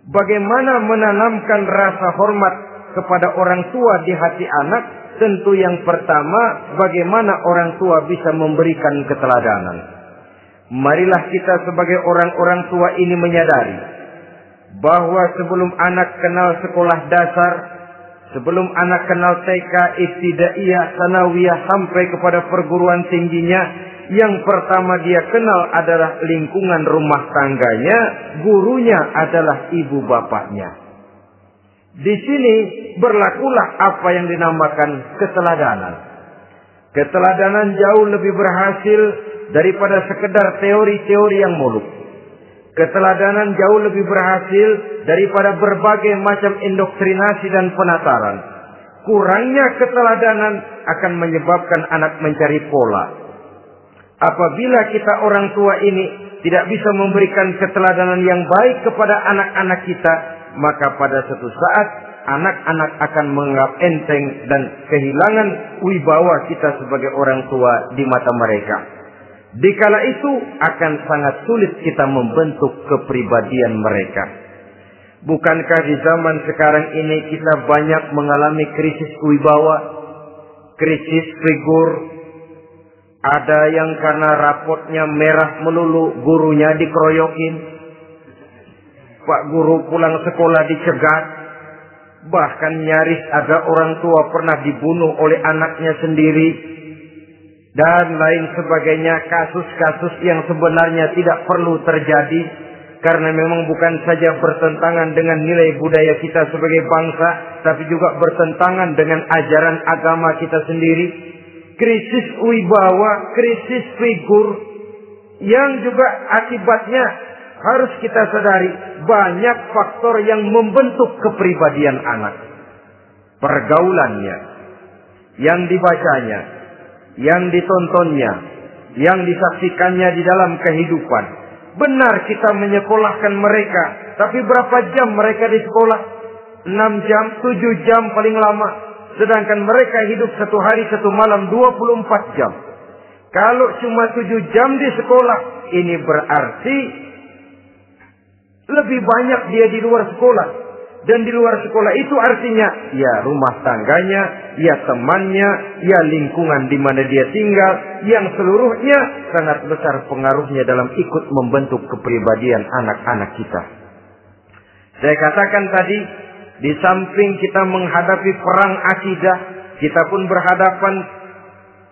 Bagaimana menanamkan rasa hormat kepada orang tua di hati anak? Tentu yang pertama, bagaimana orang tua bisa memberikan keteladanan. Marilah kita sebagai orang-orang tua ini menyadari bahwa sebelum anak kenal sekolah dasar, sebelum anak kenal TK, ibtidaiyah, sanawiyah sampai kepada perguruan tingginya, yang pertama dia kenal adalah lingkungan rumah tangganya, gurunya adalah ibu bapaknya. Di sini berlakulah apa yang dinamakan keteladanan. Keteladanan jauh lebih berhasil daripada sekedar teori-teori yang muluk. Keteladanan jauh lebih berhasil daripada berbagai macam indoktrinasi dan penataran. Kurangnya keteladanan akan menyebabkan anak mencari pola Apabila kita orang tua ini tidak bisa memberikan keteladanan yang baik kepada anak-anak kita, maka pada suatu saat anak-anak akan menganggap enteng dan kehilangan wibawa kita sebagai orang tua di mata mereka. Dikala itu akan sangat sulit kita membentuk kepribadian mereka. Bukankah di zaman sekarang ini kita banyak mengalami krisis wibawa, krisis figur, ada yang karena rapotnya merah melulu, gurunya dikeroyokin. Pak guru pulang sekolah dicegat. Bahkan nyaris ada orang tua pernah dibunuh oleh anaknya sendiri. Dan lain sebagainya kasus-kasus yang sebenarnya tidak perlu terjadi. Karena memang bukan saja bertentangan dengan nilai budaya kita sebagai bangsa. Tapi juga bertentangan dengan ajaran agama kita sendiri krisis wibawa, krisis figur yang juga akibatnya harus kita sadari banyak faktor yang membentuk kepribadian anak. Pergaulannya, yang dibacanya, yang ditontonnya, yang disaksikannya di dalam kehidupan. Benar kita menyekolahkan mereka, tapi berapa jam mereka di sekolah? 6 jam, 7 jam paling lama. Sedangkan mereka hidup satu hari satu malam 24 jam. Kalau cuma 7 jam di sekolah, ini berarti lebih banyak dia di luar sekolah. Dan di luar sekolah itu artinya ya rumah tangganya, ya temannya, ya lingkungan di mana dia tinggal, yang seluruhnya sangat besar pengaruhnya dalam ikut membentuk kepribadian anak-anak kita. Saya katakan tadi, di samping kita menghadapi perang akidah, kita pun berhadapan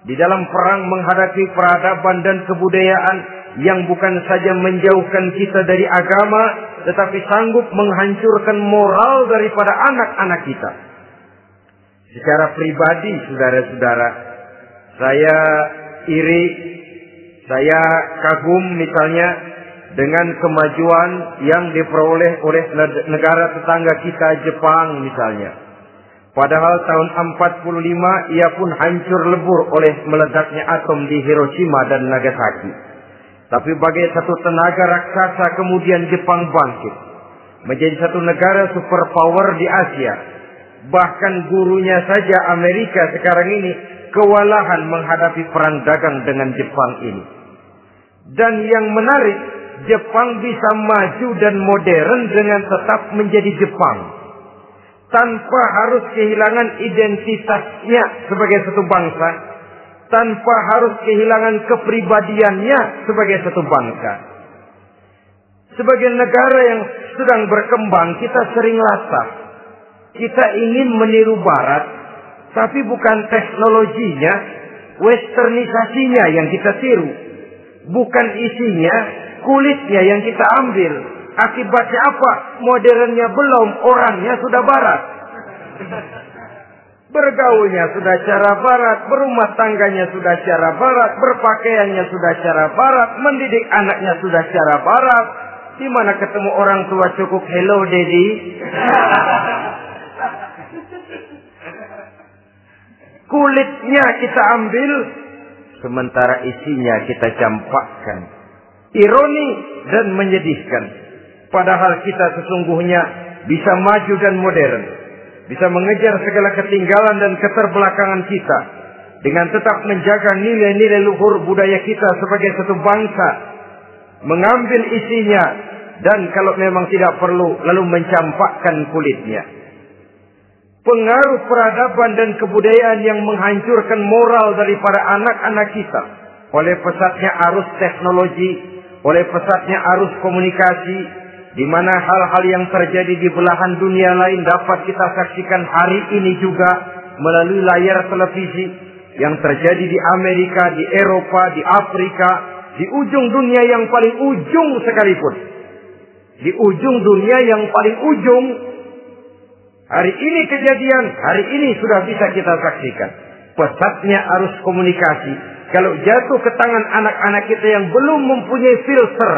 di dalam perang menghadapi peradaban dan kebudayaan yang bukan saja menjauhkan kita dari agama, tetapi sanggup menghancurkan moral daripada anak-anak kita. Secara pribadi, saudara-saudara, saya iri, saya kagum misalnya dengan kemajuan yang diperoleh oleh negara tetangga kita Jepang misalnya. Padahal tahun 45 ia pun hancur lebur oleh meledaknya atom di Hiroshima dan Nagasaki. Tapi bagai satu tenaga raksasa kemudian Jepang bangkit. Menjadi satu negara superpower di Asia. Bahkan gurunya saja Amerika sekarang ini kewalahan menghadapi perang dagang dengan Jepang ini. Dan yang menarik, Jepang bisa maju dan modern dengan tetap menjadi Jepang. Tanpa harus kehilangan identitasnya sebagai satu bangsa. Tanpa harus kehilangan kepribadiannya sebagai satu bangsa. Sebagai negara yang sedang berkembang, kita sering latah. Kita ingin meniru barat, tapi bukan teknologinya, westernisasinya yang kita tiru. Bukan isinya, kulitnya yang kita ambil. Akibatnya apa? Modernnya belum, orangnya sudah barat. Bergaulnya sudah cara barat, berumah tangganya sudah cara barat, berpakaiannya sudah cara barat, mendidik anaknya sudah cara barat. Di mana ketemu orang tua cukup hello daddy. *laughs* Kulitnya kita ambil, sementara isinya kita campakkan ironi dan menyedihkan. Padahal kita sesungguhnya bisa maju dan modern. Bisa mengejar segala ketinggalan dan keterbelakangan kita. Dengan tetap menjaga nilai-nilai luhur budaya kita sebagai satu bangsa. Mengambil isinya. Dan kalau memang tidak perlu lalu mencampakkan kulitnya. Pengaruh peradaban dan kebudayaan yang menghancurkan moral daripada anak-anak kita. Oleh pesatnya arus teknologi oleh pesatnya arus komunikasi di mana hal-hal yang terjadi di belahan dunia lain dapat kita saksikan hari ini juga melalui layar televisi yang terjadi di Amerika, di Eropa, di Afrika, di ujung dunia yang paling ujung sekalipun. Di ujung dunia yang paling ujung hari ini kejadian, hari ini sudah bisa kita saksikan. Pesatnya arus komunikasi kalau jatuh ke tangan anak-anak kita yang belum mempunyai filter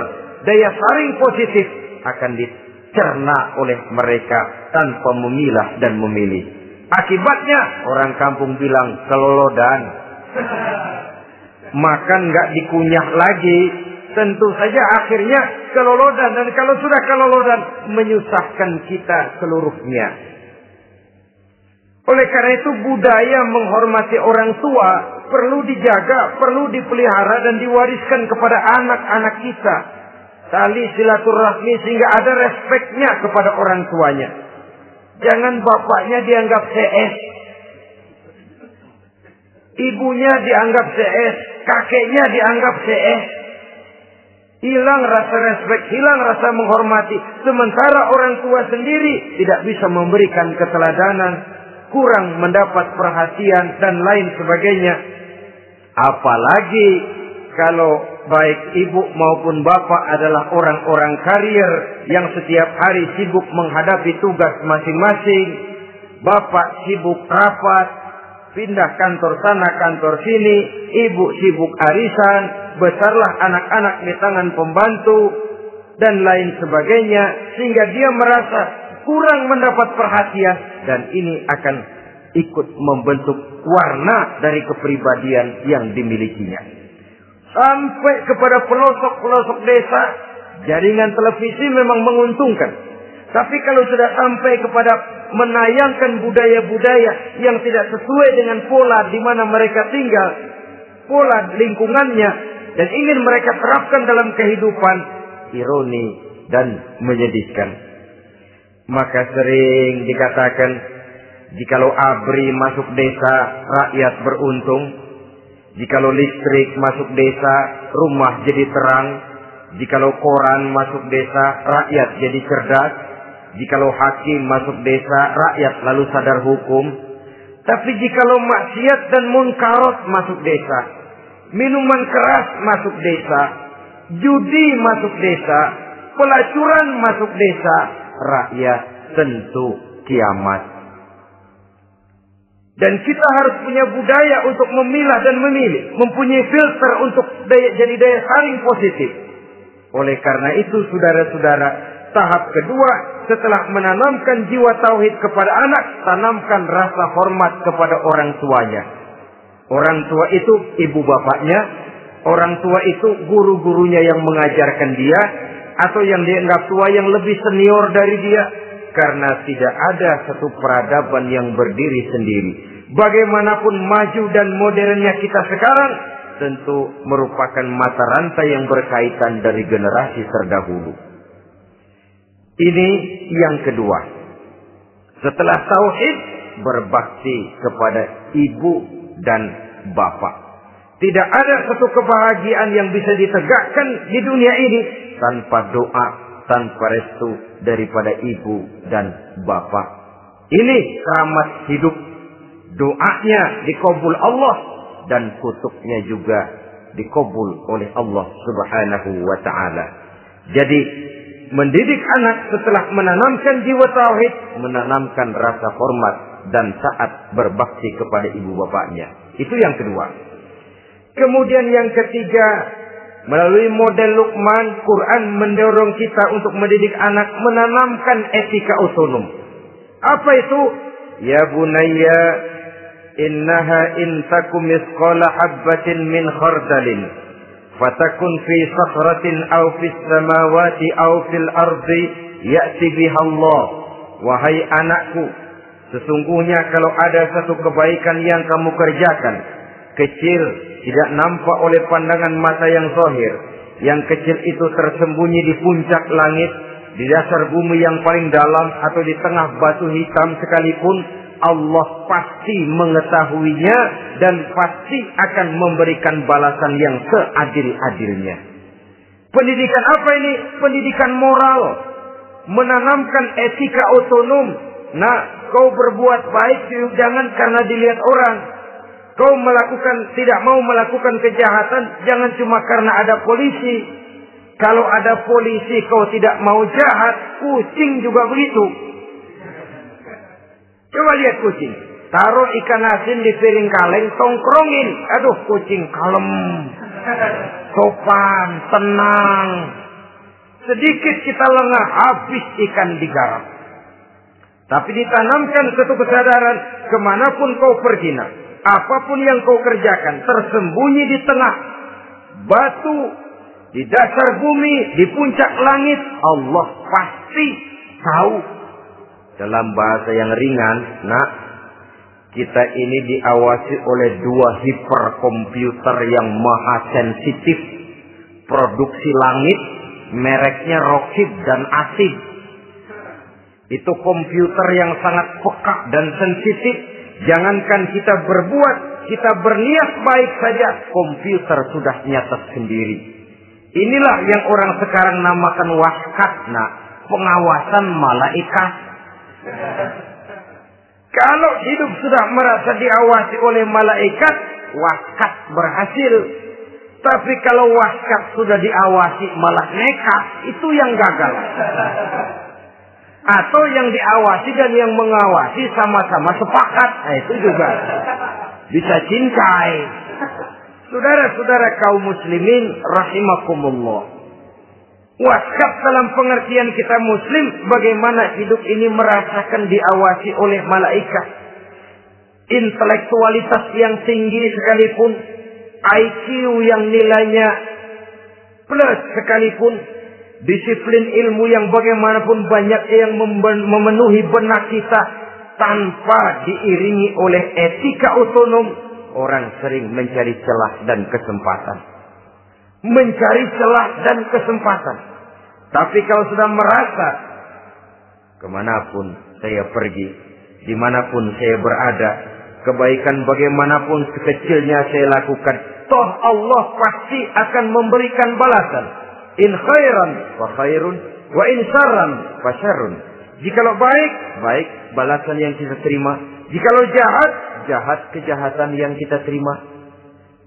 daya saring positif akan dicerna oleh mereka tanpa memilah dan memilih. Akibatnya orang kampung bilang kelolodan. Makan nggak dikunyah lagi. Tentu saja akhirnya kelolodan dan kalau sudah kelolodan menyusahkan kita seluruhnya. Oleh karena itu budaya menghormati orang tua perlu dijaga, perlu dipelihara dan diwariskan kepada anak-anak kita. Tali silaturahmi sehingga ada respeknya kepada orang tuanya. Jangan bapaknya dianggap CS. Ibunya dianggap CS. Kakeknya dianggap CS. Hilang rasa respek, hilang rasa menghormati. Sementara orang tua sendiri tidak bisa memberikan keteladanan. Kurang mendapat perhatian dan lain sebagainya. Apalagi kalau baik ibu maupun bapak adalah orang-orang karier yang setiap hari sibuk menghadapi tugas masing-masing. Bapak sibuk rapat, pindah kantor sana kantor sini, ibu sibuk arisan, besarlah anak-anak di tangan pembantu dan lain sebagainya sehingga dia merasa kurang mendapat perhatian dan ini akan ikut membentuk warna dari kepribadian yang dimilikinya. Sampai kepada pelosok-pelosok desa, jaringan televisi memang menguntungkan. Tapi kalau sudah sampai kepada menayangkan budaya-budaya yang tidak sesuai dengan pola di mana mereka tinggal, pola lingkungannya, dan ingin mereka terapkan dalam kehidupan, ironi dan menyedihkan. Maka sering dikatakan, jikalau ABRI masuk desa, rakyat beruntung. Jikalau listrik masuk desa, rumah jadi terang. Jikalau koran masuk desa, rakyat jadi cerdas. Jikalau hakim masuk desa, rakyat lalu sadar hukum. Tapi jikalau maksiat dan munkarot masuk desa, minuman keras masuk desa, judi masuk desa, pelacuran masuk desa, rakyat tentu kiamat. Dan kita harus punya budaya untuk memilah dan memilih, mempunyai filter untuk daya, jadi daya saring positif. Oleh karena itu, saudara-saudara, tahap kedua setelah menanamkan jiwa tauhid kepada anak, tanamkan rasa hormat kepada orang tuanya. Orang tua itu ibu bapaknya, orang tua itu guru-gurunya yang mengajarkan dia, atau yang dianggap tua yang lebih senior dari dia, karena tidak ada satu peradaban yang berdiri sendiri. Bagaimanapun maju dan modernnya kita sekarang, tentu merupakan mata rantai yang berkaitan dari generasi terdahulu. Ini yang kedua. Setelah tauhid, berbakti kepada ibu dan bapak. Tidak ada satu kebahagiaan yang bisa ditegakkan di dunia ini tanpa doa, tanpa restu daripada ibu dan bapak. Ini keramat hidup. Doanya dikabul Allah dan kutuknya juga dikabul oleh Allah Subhanahu wa taala. Jadi mendidik anak setelah menanamkan jiwa tauhid, menanamkan rasa hormat dan saat berbakti kepada ibu bapaknya. Itu yang kedua. Kemudian yang ketiga, melalui model Luqman, Quran mendorong kita untuk mendidik anak menanamkan etika otonom. Apa itu? Ya bunayya, innaha in takum misqala habbatin min khardalin fatakun fi sakhratin aw fis samawati aw fil ardi ya'ti biha Allah. Wahai anakku, sesungguhnya kalau ada satu kebaikan yang kamu kerjakan, kecil, tidak nampak oleh pandangan mata yang zahir. Yang kecil itu tersembunyi di puncak langit, di dasar bumi yang paling dalam atau di tengah batu hitam sekalipun, Allah pasti mengetahuinya dan pasti akan memberikan balasan yang seadil-adilnya. Pendidikan apa ini? Pendidikan moral. Menanamkan etika otonom. Nah, kau berbuat baik jangan karena dilihat orang. Kau melakukan tidak mau melakukan kejahatan jangan cuma karena ada polisi. Kalau ada polisi kau tidak mau jahat, kucing juga begitu. Coba lihat kucing. Taruh ikan asin di piring kaleng, tongkrongin. Aduh, kucing kalem. Sopan, tenang. Sedikit kita lengah, habis ikan digarap. Tapi ditanamkan satu kesadaran, ke mana pun kau pergi nak. Apa pun yang kau kerjakan, tersembunyi di tengah batu, di dasar bumi, di puncak langit, Allah pasti tahu dalam bahasa yang ringan, nak, kita ini diawasi oleh dua hiperkomputer yang maha sensitif. Produksi langit, mereknya Rockit dan Asid. Itu komputer yang sangat peka dan sensitif. Jangankan kita berbuat, kita berniat baik saja, komputer sudah nyata sendiri. Inilah yang orang sekarang namakan waskat, nah, pengawasan malaikat. Kalau hidup sudah merasa diawasi oleh malaikat, waskat berhasil. Tapi kalau waskat sudah diawasi malah nekat, itu yang gagal. Atau yang diawasi dan yang mengawasi sama-sama sepakat. Nah, itu juga bisa cintai. Saudara-saudara kaum muslimin rahimakumullah. Waskat dalam pengertian kita muslim bagaimana hidup ini merasakan diawasi oleh malaikat. Intelektualitas yang tinggi sekalipun, IQ yang nilainya plus sekalipun, disiplin ilmu yang bagaimanapun banyak yang memenuhi benak kita tanpa diiringi oleh etika otonom, orang sering mencari celah dan kesempatan. Mencari celah dan kesempatan. Tapi kalau sudah merasa ke mana pun saya pergi, di mana pun saya berada, kebaikan bagaimanapun sekecilnya saya lakukan, toh Allah pasti akan memberikan balasan. In khairan wa khairun wa in syarran fa syarrun. Jikalau baik, baik balasan yang kita terima. Jikalau jahat, jahat kejahatan yang kita terima.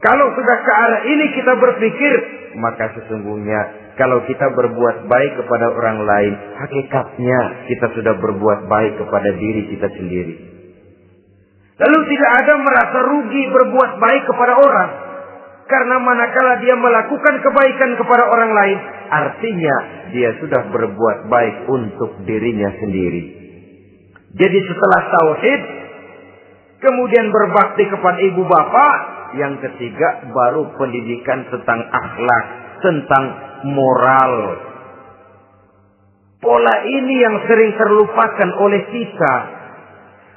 Kalau sudah ke arah ini kita berpikir, maka sesungguhnya kalau kita berbuat baik kepada orang lain, hakikatnya kita sudah berbuat baik kepada diri kita sendiri. Lalu tidak ada merasa rugi berbuat baik kepada orang. Karena manakala dia melakukan kebaikan kepada orang lain, artinya dia sudah berbuat baik untuk dirinya sendiri. Jadi setelah tauhid, kemudian berbakti kepada ibu bapak, yang ketiga baru pendidikan tentang akhlak, tentang moral. Pola ini yang sering terlupakan oleh kita.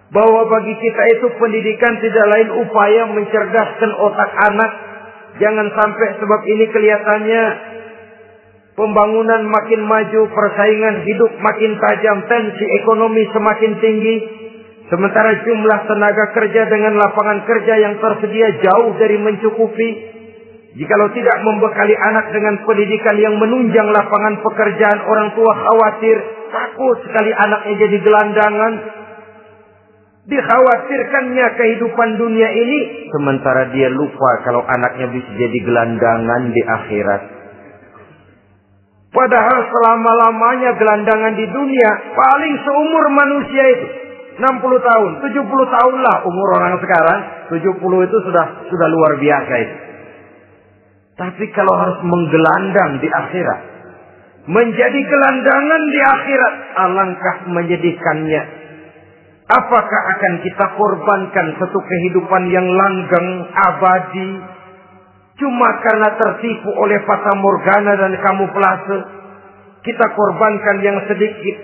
Bahwa bagi kita itu pendidikan tidak lain upaya mencerdaskan otak anak. Jangan sampai sebab ini kelihatannya pembangunan makin maju, persaingan hidup makin tajam, tensi ekonomi semakin tinggi. Sementara jumlah tenaga kerja dengan lapangan kerja yang tersedia jauh dari mencukupi. Jikalau tidak membekali anak dengan pendidikan yang menunjang lapangan pekerjaan, orang tua khawatir, takut sekali anaknya jadi gelandangan. Dikhawatirkannya kehidupan dunia ini, sementara dia lupa kalau anaknya bisa jadi gelandangan di akhirat. Padahal selama-lamanya gelandangan di dunia, paling seumur manusia itu 60 tahun, 70 tahun lah umur orang sekarang. 70 itu sudah sudah luar biasa itu. Tapi kalau harus menggelandang di akhirat, menjadi gelandangan di akhirat, alangkah menyedihkannya. Apakah akan kita korbankan satu kehidupan yang langgeng, abadi, cuma karena tertipu oleh fata morgana dan kamuflase? Kita korbankan yang sedikit,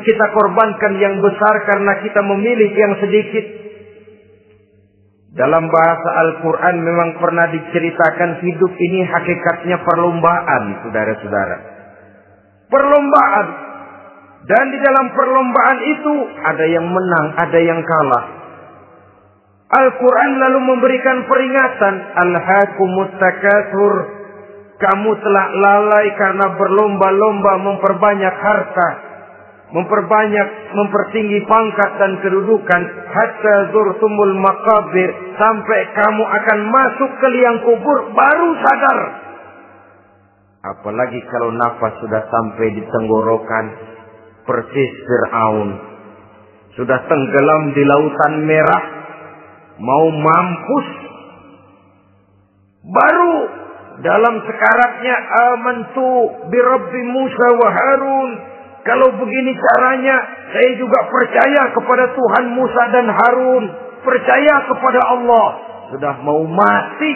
kita korbankan yang besar karena kita memilih yang sedikit. Dalam bahasa Al-Quran memang pernah diceritakan hidup ini hakikatnya perlombaan, saudara-saudara. Perlombaan. Dan di dalam perlombaan itu ada yang menang, ada yang kalah. Al-Quran lalu memberikan peringatan. Al-Hakumut Takathur. Kamu telah lalai karena berlomba-lomba memperbanyak harta memperbanyak, mempertinggi pangkat dan kedudukan hatta zurtumul makabir sampai kamu akan masuk ke liang kubur baru sadar. Apalagi kalau nafas sudah sampai di tenggorokan persis Fir'aun. Sudah tenggelam di lautan merah. Mau mampus. Baru dalam sekaratnya amantu birabbi Musa wa Harun kalau begini caranya, saya juga percaya kepada Tuhan Musa dan Harun. Percaya kepada Allah. Sudah mau mati.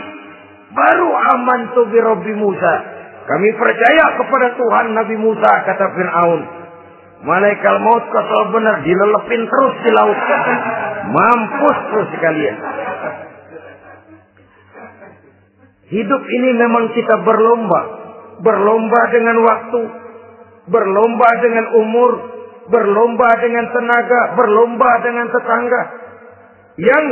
Baru aman tu Robbi Musa. Kami percaya kepada Tuhan Nabi Musa, kata Fir'aun. Malaikat maut kesal benar, dilelepin terus di laut. Mampus tuh sekalian. Hidup ini memang kita berlomba. Berlomba dengan waktu. Berlomba dengan umur. Berlomba dengan tenaga. Berlomba dengan tetangga. Yang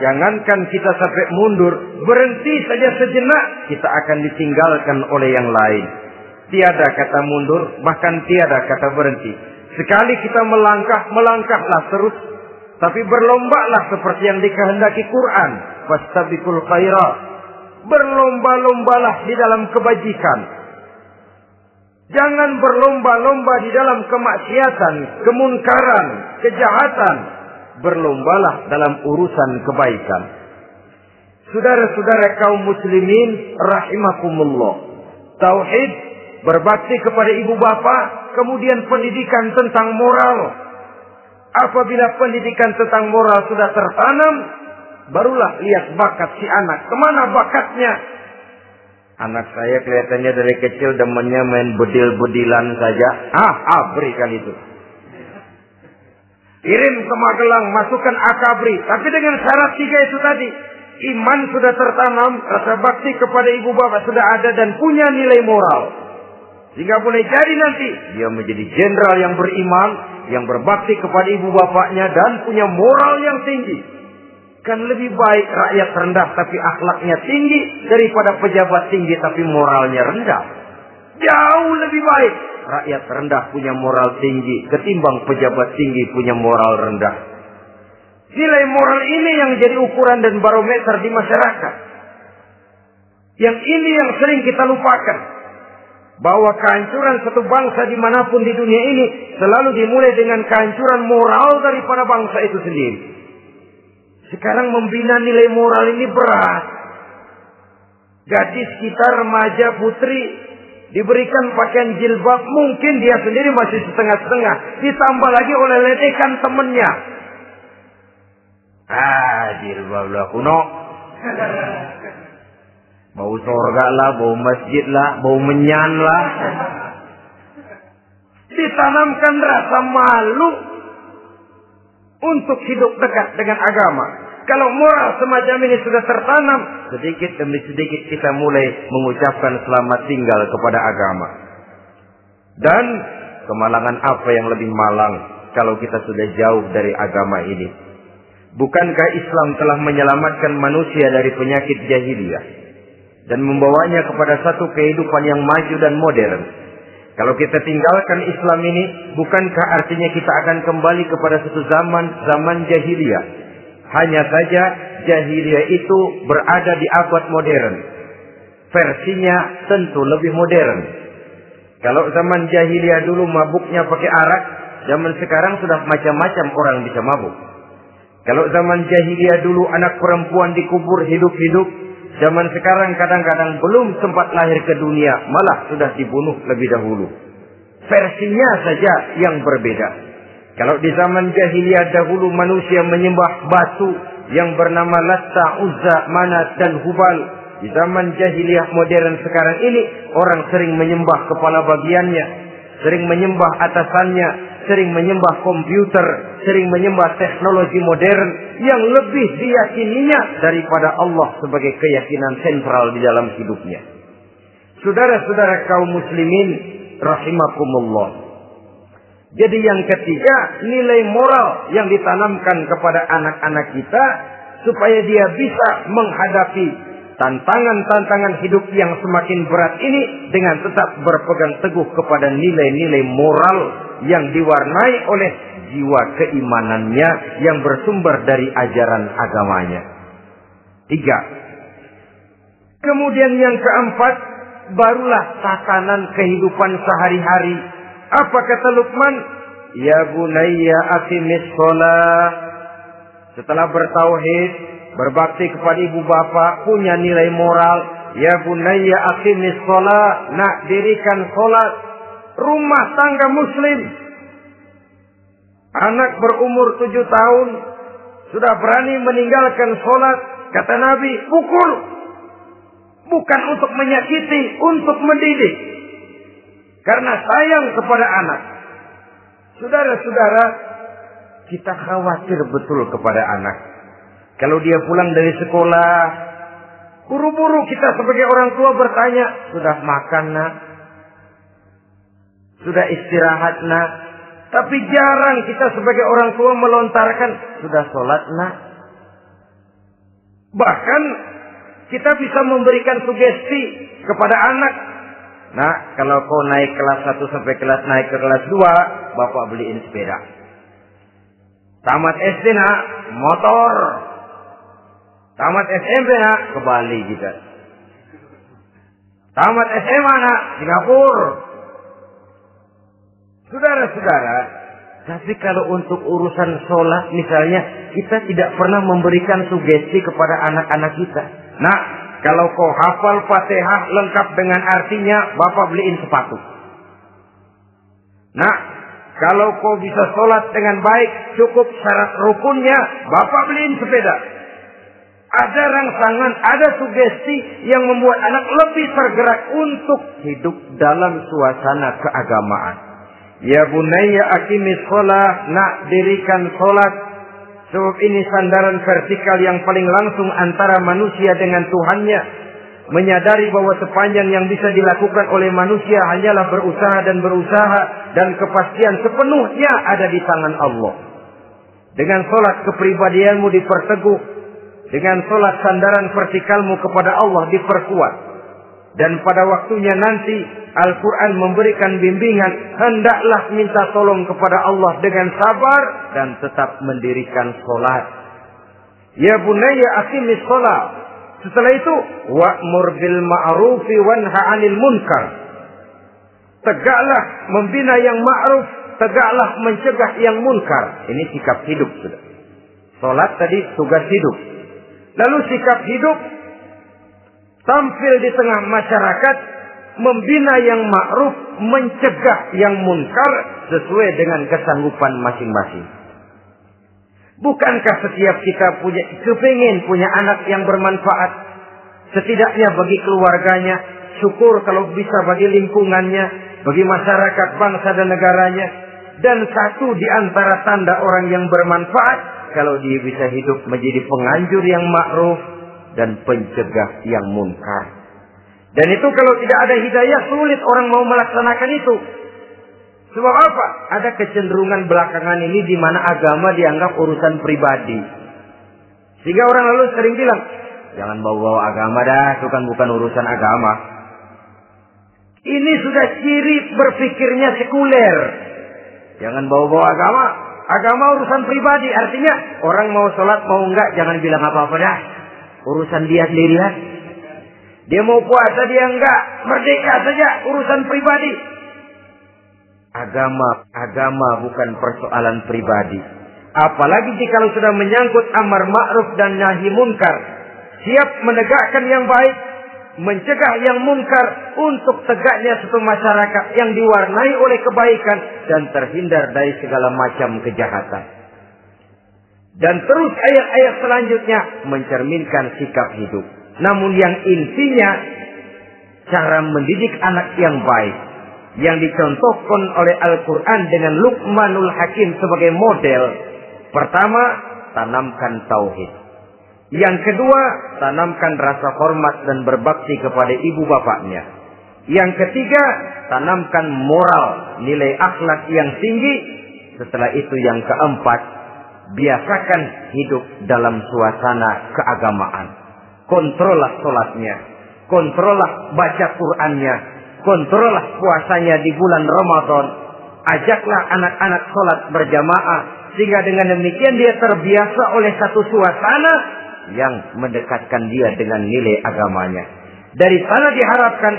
jangankan kita sampai mundur. Berhenti saja sejenak. Kita akan ditinggalkan oleh yang lain. Tiada kata mundur. Bahkan tiada kata berhenti. Sekali kita melangkah, melangkahlah terus. Tapi berlombalah seperti yang dikehendaki Quran. Fastabikul khairat berlomba-lombalah di dalam kebajikan. Jangan berlomba-lomba di dalam kemaksiatan, kemunkaran, kejahatan. Berlombalah dalam urusan kebaikan. Saudara-saudara kaum muslimin rahimakumullah. Tauhid berbakti kepada ibu bapa, kemudian pendidikan tentang moral. Apabila pendidikan tentang moral sudah tertanam, Barulah lihat bakat si anak. Ke mana bakatnya? Anak saya kelihatannya dari kecil demennya main bedil-bedilan saja. Ah, abri kan itu. Kirim ke Magelang, masukkan akabri. Tapi dengan syarat tiga itu tadi. Iman sudah tertanam, rasa bakti kepada ibu bapak sudah ada dan punya nilai moral. Sehingga boleh jadi nanti dia menjadi jenderal yang beriman, yang berbakti kepada ibu bapaknya dan punya moral yang tinggi. Kan lebih baik rakyat rendah tapi akhlaknya tinggi daripada pejabat tinggi tapi moralnya rendah. Jauh lebih baik rakyat rendah punya moral tinggi ketimbang pejabat tinggi punya moral rendah. Nilai moral ini yang jadi ukuran dan barometer di masyarakat. Yang ini yang sering kita lupakan. Bahwa kehancuran satu bangsa di mana pun di dunia ini selalu dimulai dengan kehancuran moral daripada bangsa itu sendiri. Sekarang membina nilai moral ini berat. Gadis kita remaja putri diberikan pakaian jilbab mungkin dia sendiri masih setengah-setengah. Ditambah lagi oleh ledekan temennya. Ah jilbab lah kuno. *laughs* Bau sorga lah bau masjid lah bau menyan lah. Ditanamkan rasa malu untuk hidup dekat dengan agama kalau moral semacam ini sudah tertanam, sedikit demi sedikit kita mulai mengucapkan selamat tinggal kepada agama. Dan kemalangan apa yang lebih malang kalau kita sudah jauh dari agama ini? Bukankah Islam telah menyelamatkan manusia dari penyakit jahiliyah dan membawanya kepada satu kehidupan yang maju dan modern? Kalau kita tinggalkan Islam ini, bukankah artinya kita akan kembali kepada satu zaman zaman jahiliyah hanya saja jahiliyah itu berada di abad modern. Versinya tentu lebih modern. Kalau zaman jahiliyah dulu mabuknya pakai arak, zaman sekarang sudah macam-macam orang bisa mabuk. Kalau zaman jahiliyah dulu anak perempuan dikubur hidup-hidup, zaman sekarang kadang-kadang belum sempat lahir ke dunia, malah sudah dibunuh lebih dahulu. Versinya saja yang berbeda. Kalau di zaman jahiliyah dahulu manusia menyembah batu yang bernama Latta, Uzza, Manat dan Hubal. Di zaman jahiliyah modern sekarang ini orang sering menyembah kepala bagiannya, sering menyembah atasannya, sering menyembah komputer, sering menyembah teknologi modern yang lebih diyakininya daripada Allah sebagai keyakinan sentral di dalam hidupnya. Saudara-saudara kaum muslimin rahimakumullah. Jadi yang ketiga, nilai moral yang ditanamkan kepada anak-anak kita supaya dia bisa menghadapi tantangan-tantangan hidup yang semakin berat ini dengan tetap berpegang teguh kepada nilai-nilai moral yang diwarnai oleh jiwa keimanannya yang bersumber dari ajaran agamanya. Tiga. Kemudian yang keempat, barulah tatanan kehidupan sehari-hari apa kata Luqman? Ya bunayya aqimis sholat. Setelah bertauhid, berbakti kepada ibu bapa, punya nilai moral. Ya bunayya aqimis sholat. Nak dirikan sholat. Rumah tangga muslim. Anak berumur tujuh tahun. Sudah berani meninggalkan sholat. Kata Nabi, pukul. Bukan untuk menyakiti, untuk mendidik. Karena sayang kepada anak. Saudara-saudara, kita khawatir betul kepada anak. Kalau dia pulang dari sekolah, buru-buru kita sebagai orang tua bertanya, sudah makan nak? Sudah istirahat nak? Tapi jarang kita sebagai orang tua melontarkan, sudah sholat nak? Bahkan kita bisa memberikan sugesti kepada anak. Nah, kalau kau naik kelas 1 sampai kelas naik ke kelas 2, Bapak beliin sepeda. Tamat SD nak, motor. Tamat SMP nak, ke Bali juga. Tamat SMA nak, Singapura. Saudara-saudara, tapi kalau untuk urusan sholat misalnya, kita tidak pernah memberikan sugesti kepada anak-anak kita. Nah, kalau kau hafal fatihah lengkap dengan artinya, bapak beliin sepatu. Nah, kalau kau bisa sholat dengan baik, cukup syarat rukunnya, bapak beliin sepeda. Ada rangsangan, ada sugesti yang membuat anak lebih tergerak untuk hidup dalam suasana keagamaan. Ya bunaya akimis sholat, nak dirikan sholat. Sebab ini sandaran vertikal yang paling langsung antara manusia dengan Tuhannya. Menyadari bahwa sepanjang yang bisa dilakukan oleh manusia hanyalah berusaha dan berusaha. Dan kepastian sepenuhnya ada di tangan Allah. Dengan sholat kepribadianmu diperteguh. Dengan sholat sandaran vertikalmu kepada Allah diperkuat. Dan pada waktunya nanti Al-Quran memberikan bimbingan. Hendaklah minta tolong kepada Allah dengan sabar. Dan tetap mendirikan sholat. Ya bunaya akimis sholat. Setelah itu. Wa'mur bil ma'rufi wanha anil munkar. Tegaklah membina yang ma'ruf. Tegaklah mencegah yang munkar. Ini sikap hidup. Sudah. Sholat tadi tugas hidup. Lalu sikap hidup tampil di tengah masyarakat membina yang ma'ruf, mencegah yang munkar sesuai dengan kesanggupan masing-masing. Bukankah setiap kita punya kepingin punya anak yang bermanfaat? Setidaknya bagi keluarganya, syukur kalau bisa bagi lingkungannya, bagi masyarakat, bangsa dan negaranya. Dan satu di antara tanda orang yang bermanfaat, kalau dia bisa hidup menjadi penganjur yang ma'ruf dan pencegah yang munkar. Dan itu kalau tidak ada hidayah sulit orang mau melaksanakan itu. Sebab apa? Ada kecenderungan belakangan ini di mana agama dianggap urusan pribadi. Sehingga orang lalu sering bilang, jangan bawa-bawa agama dah, itu kan bukan urusan agama. Ini sudah ciri berpikirnya sekuler. Jangan bawa-bawa agama. Agama urusan pribadi. Artinya orang mau sholat mau enggak jangan bilang apa-apa dah. Urusan dia sendiri lah. Dia mau puasa dia enggak. Merdeka saja urusan pribadi. Agama, agama bukan persoalan pribadi. Apalagi jika sudah menyangkut amar ma'ruf dan nahi munkar. Siap menegakkan yang baik, mencegah yang munkar untuk tegaknya satu masyarakat yang diwarnai oleh kebaikan dan terhindar dari segala macam kejahatan. Dan terus ayat-ayat selanjutnya mencerminkan sikap hidup. Namun yang intinya cara mendidik anak yang baik yang dicontohkan oleh Al-Quran dengan Luqmanul Hakim sebagai model. Pertama, tanamkan tauhid. Yang kedua, tanamkan rasa hormat dan berbakti kepada ibu bapaknya. Yang ketiga, tanamkan moral, nilai akhlak yang tinggi. Setelah itu yang keempat, biasakan hidup dalam suasana keagamaan. Kontrollah sholatnya. Kontrollah baca Qur'annya. Kontrollah puasanya di bulan Ramadan. Ajaklah anak-anak sholat berjamaah. Sehingga dengan demikian dia terbiasa oleh satu suasana yang mendekatkan dia dengan nilai agamanya. Dari sana diharapkan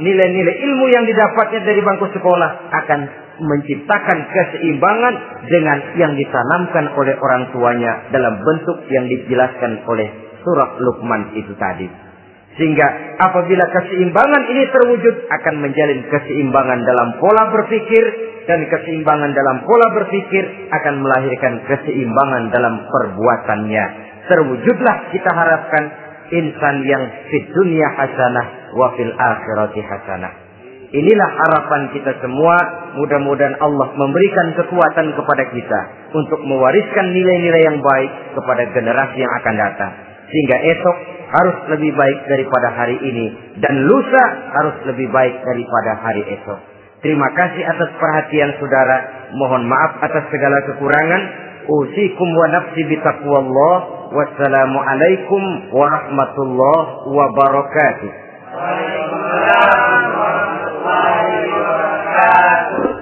nilai-nilai ilmu yang didapatnya dari bangku sekolah akan menciptakan keseimbangan dengan yang ditanamkan oleh orang tuanya dalam bentuk yang dijelaskan oleh surat Luqman itu tadi. Sehingga apabila keseimbangan ini terwujud akan menjalin keseimbangan dalam pola berpikir dan keseimbangan dalam pola berpikir akan melahirkan keseimbangan dalam perbuatannya. Terwujudlah kita harapkan insan yang fit dunia hasanah wa fil akhirati hasanah. Inilah harapan kita semua. Mudah-mudahan Allah memberikan kekuatan kepada kita untuk mewariskan nilai-nilai yang baik kepada generasi yang akan datang. Sehingga esok harus lebih baik daripada hari ini dan lusa harus lebih baik daripada hari esok. Terima kasih atas perhatian saudara. Mohon maaf atas segala kekurangan. Usikum wa nafsi bitaqwallah. Wassalamualaikum warahmatullahi wabarakatuh. Waalaikumsalam Hari you.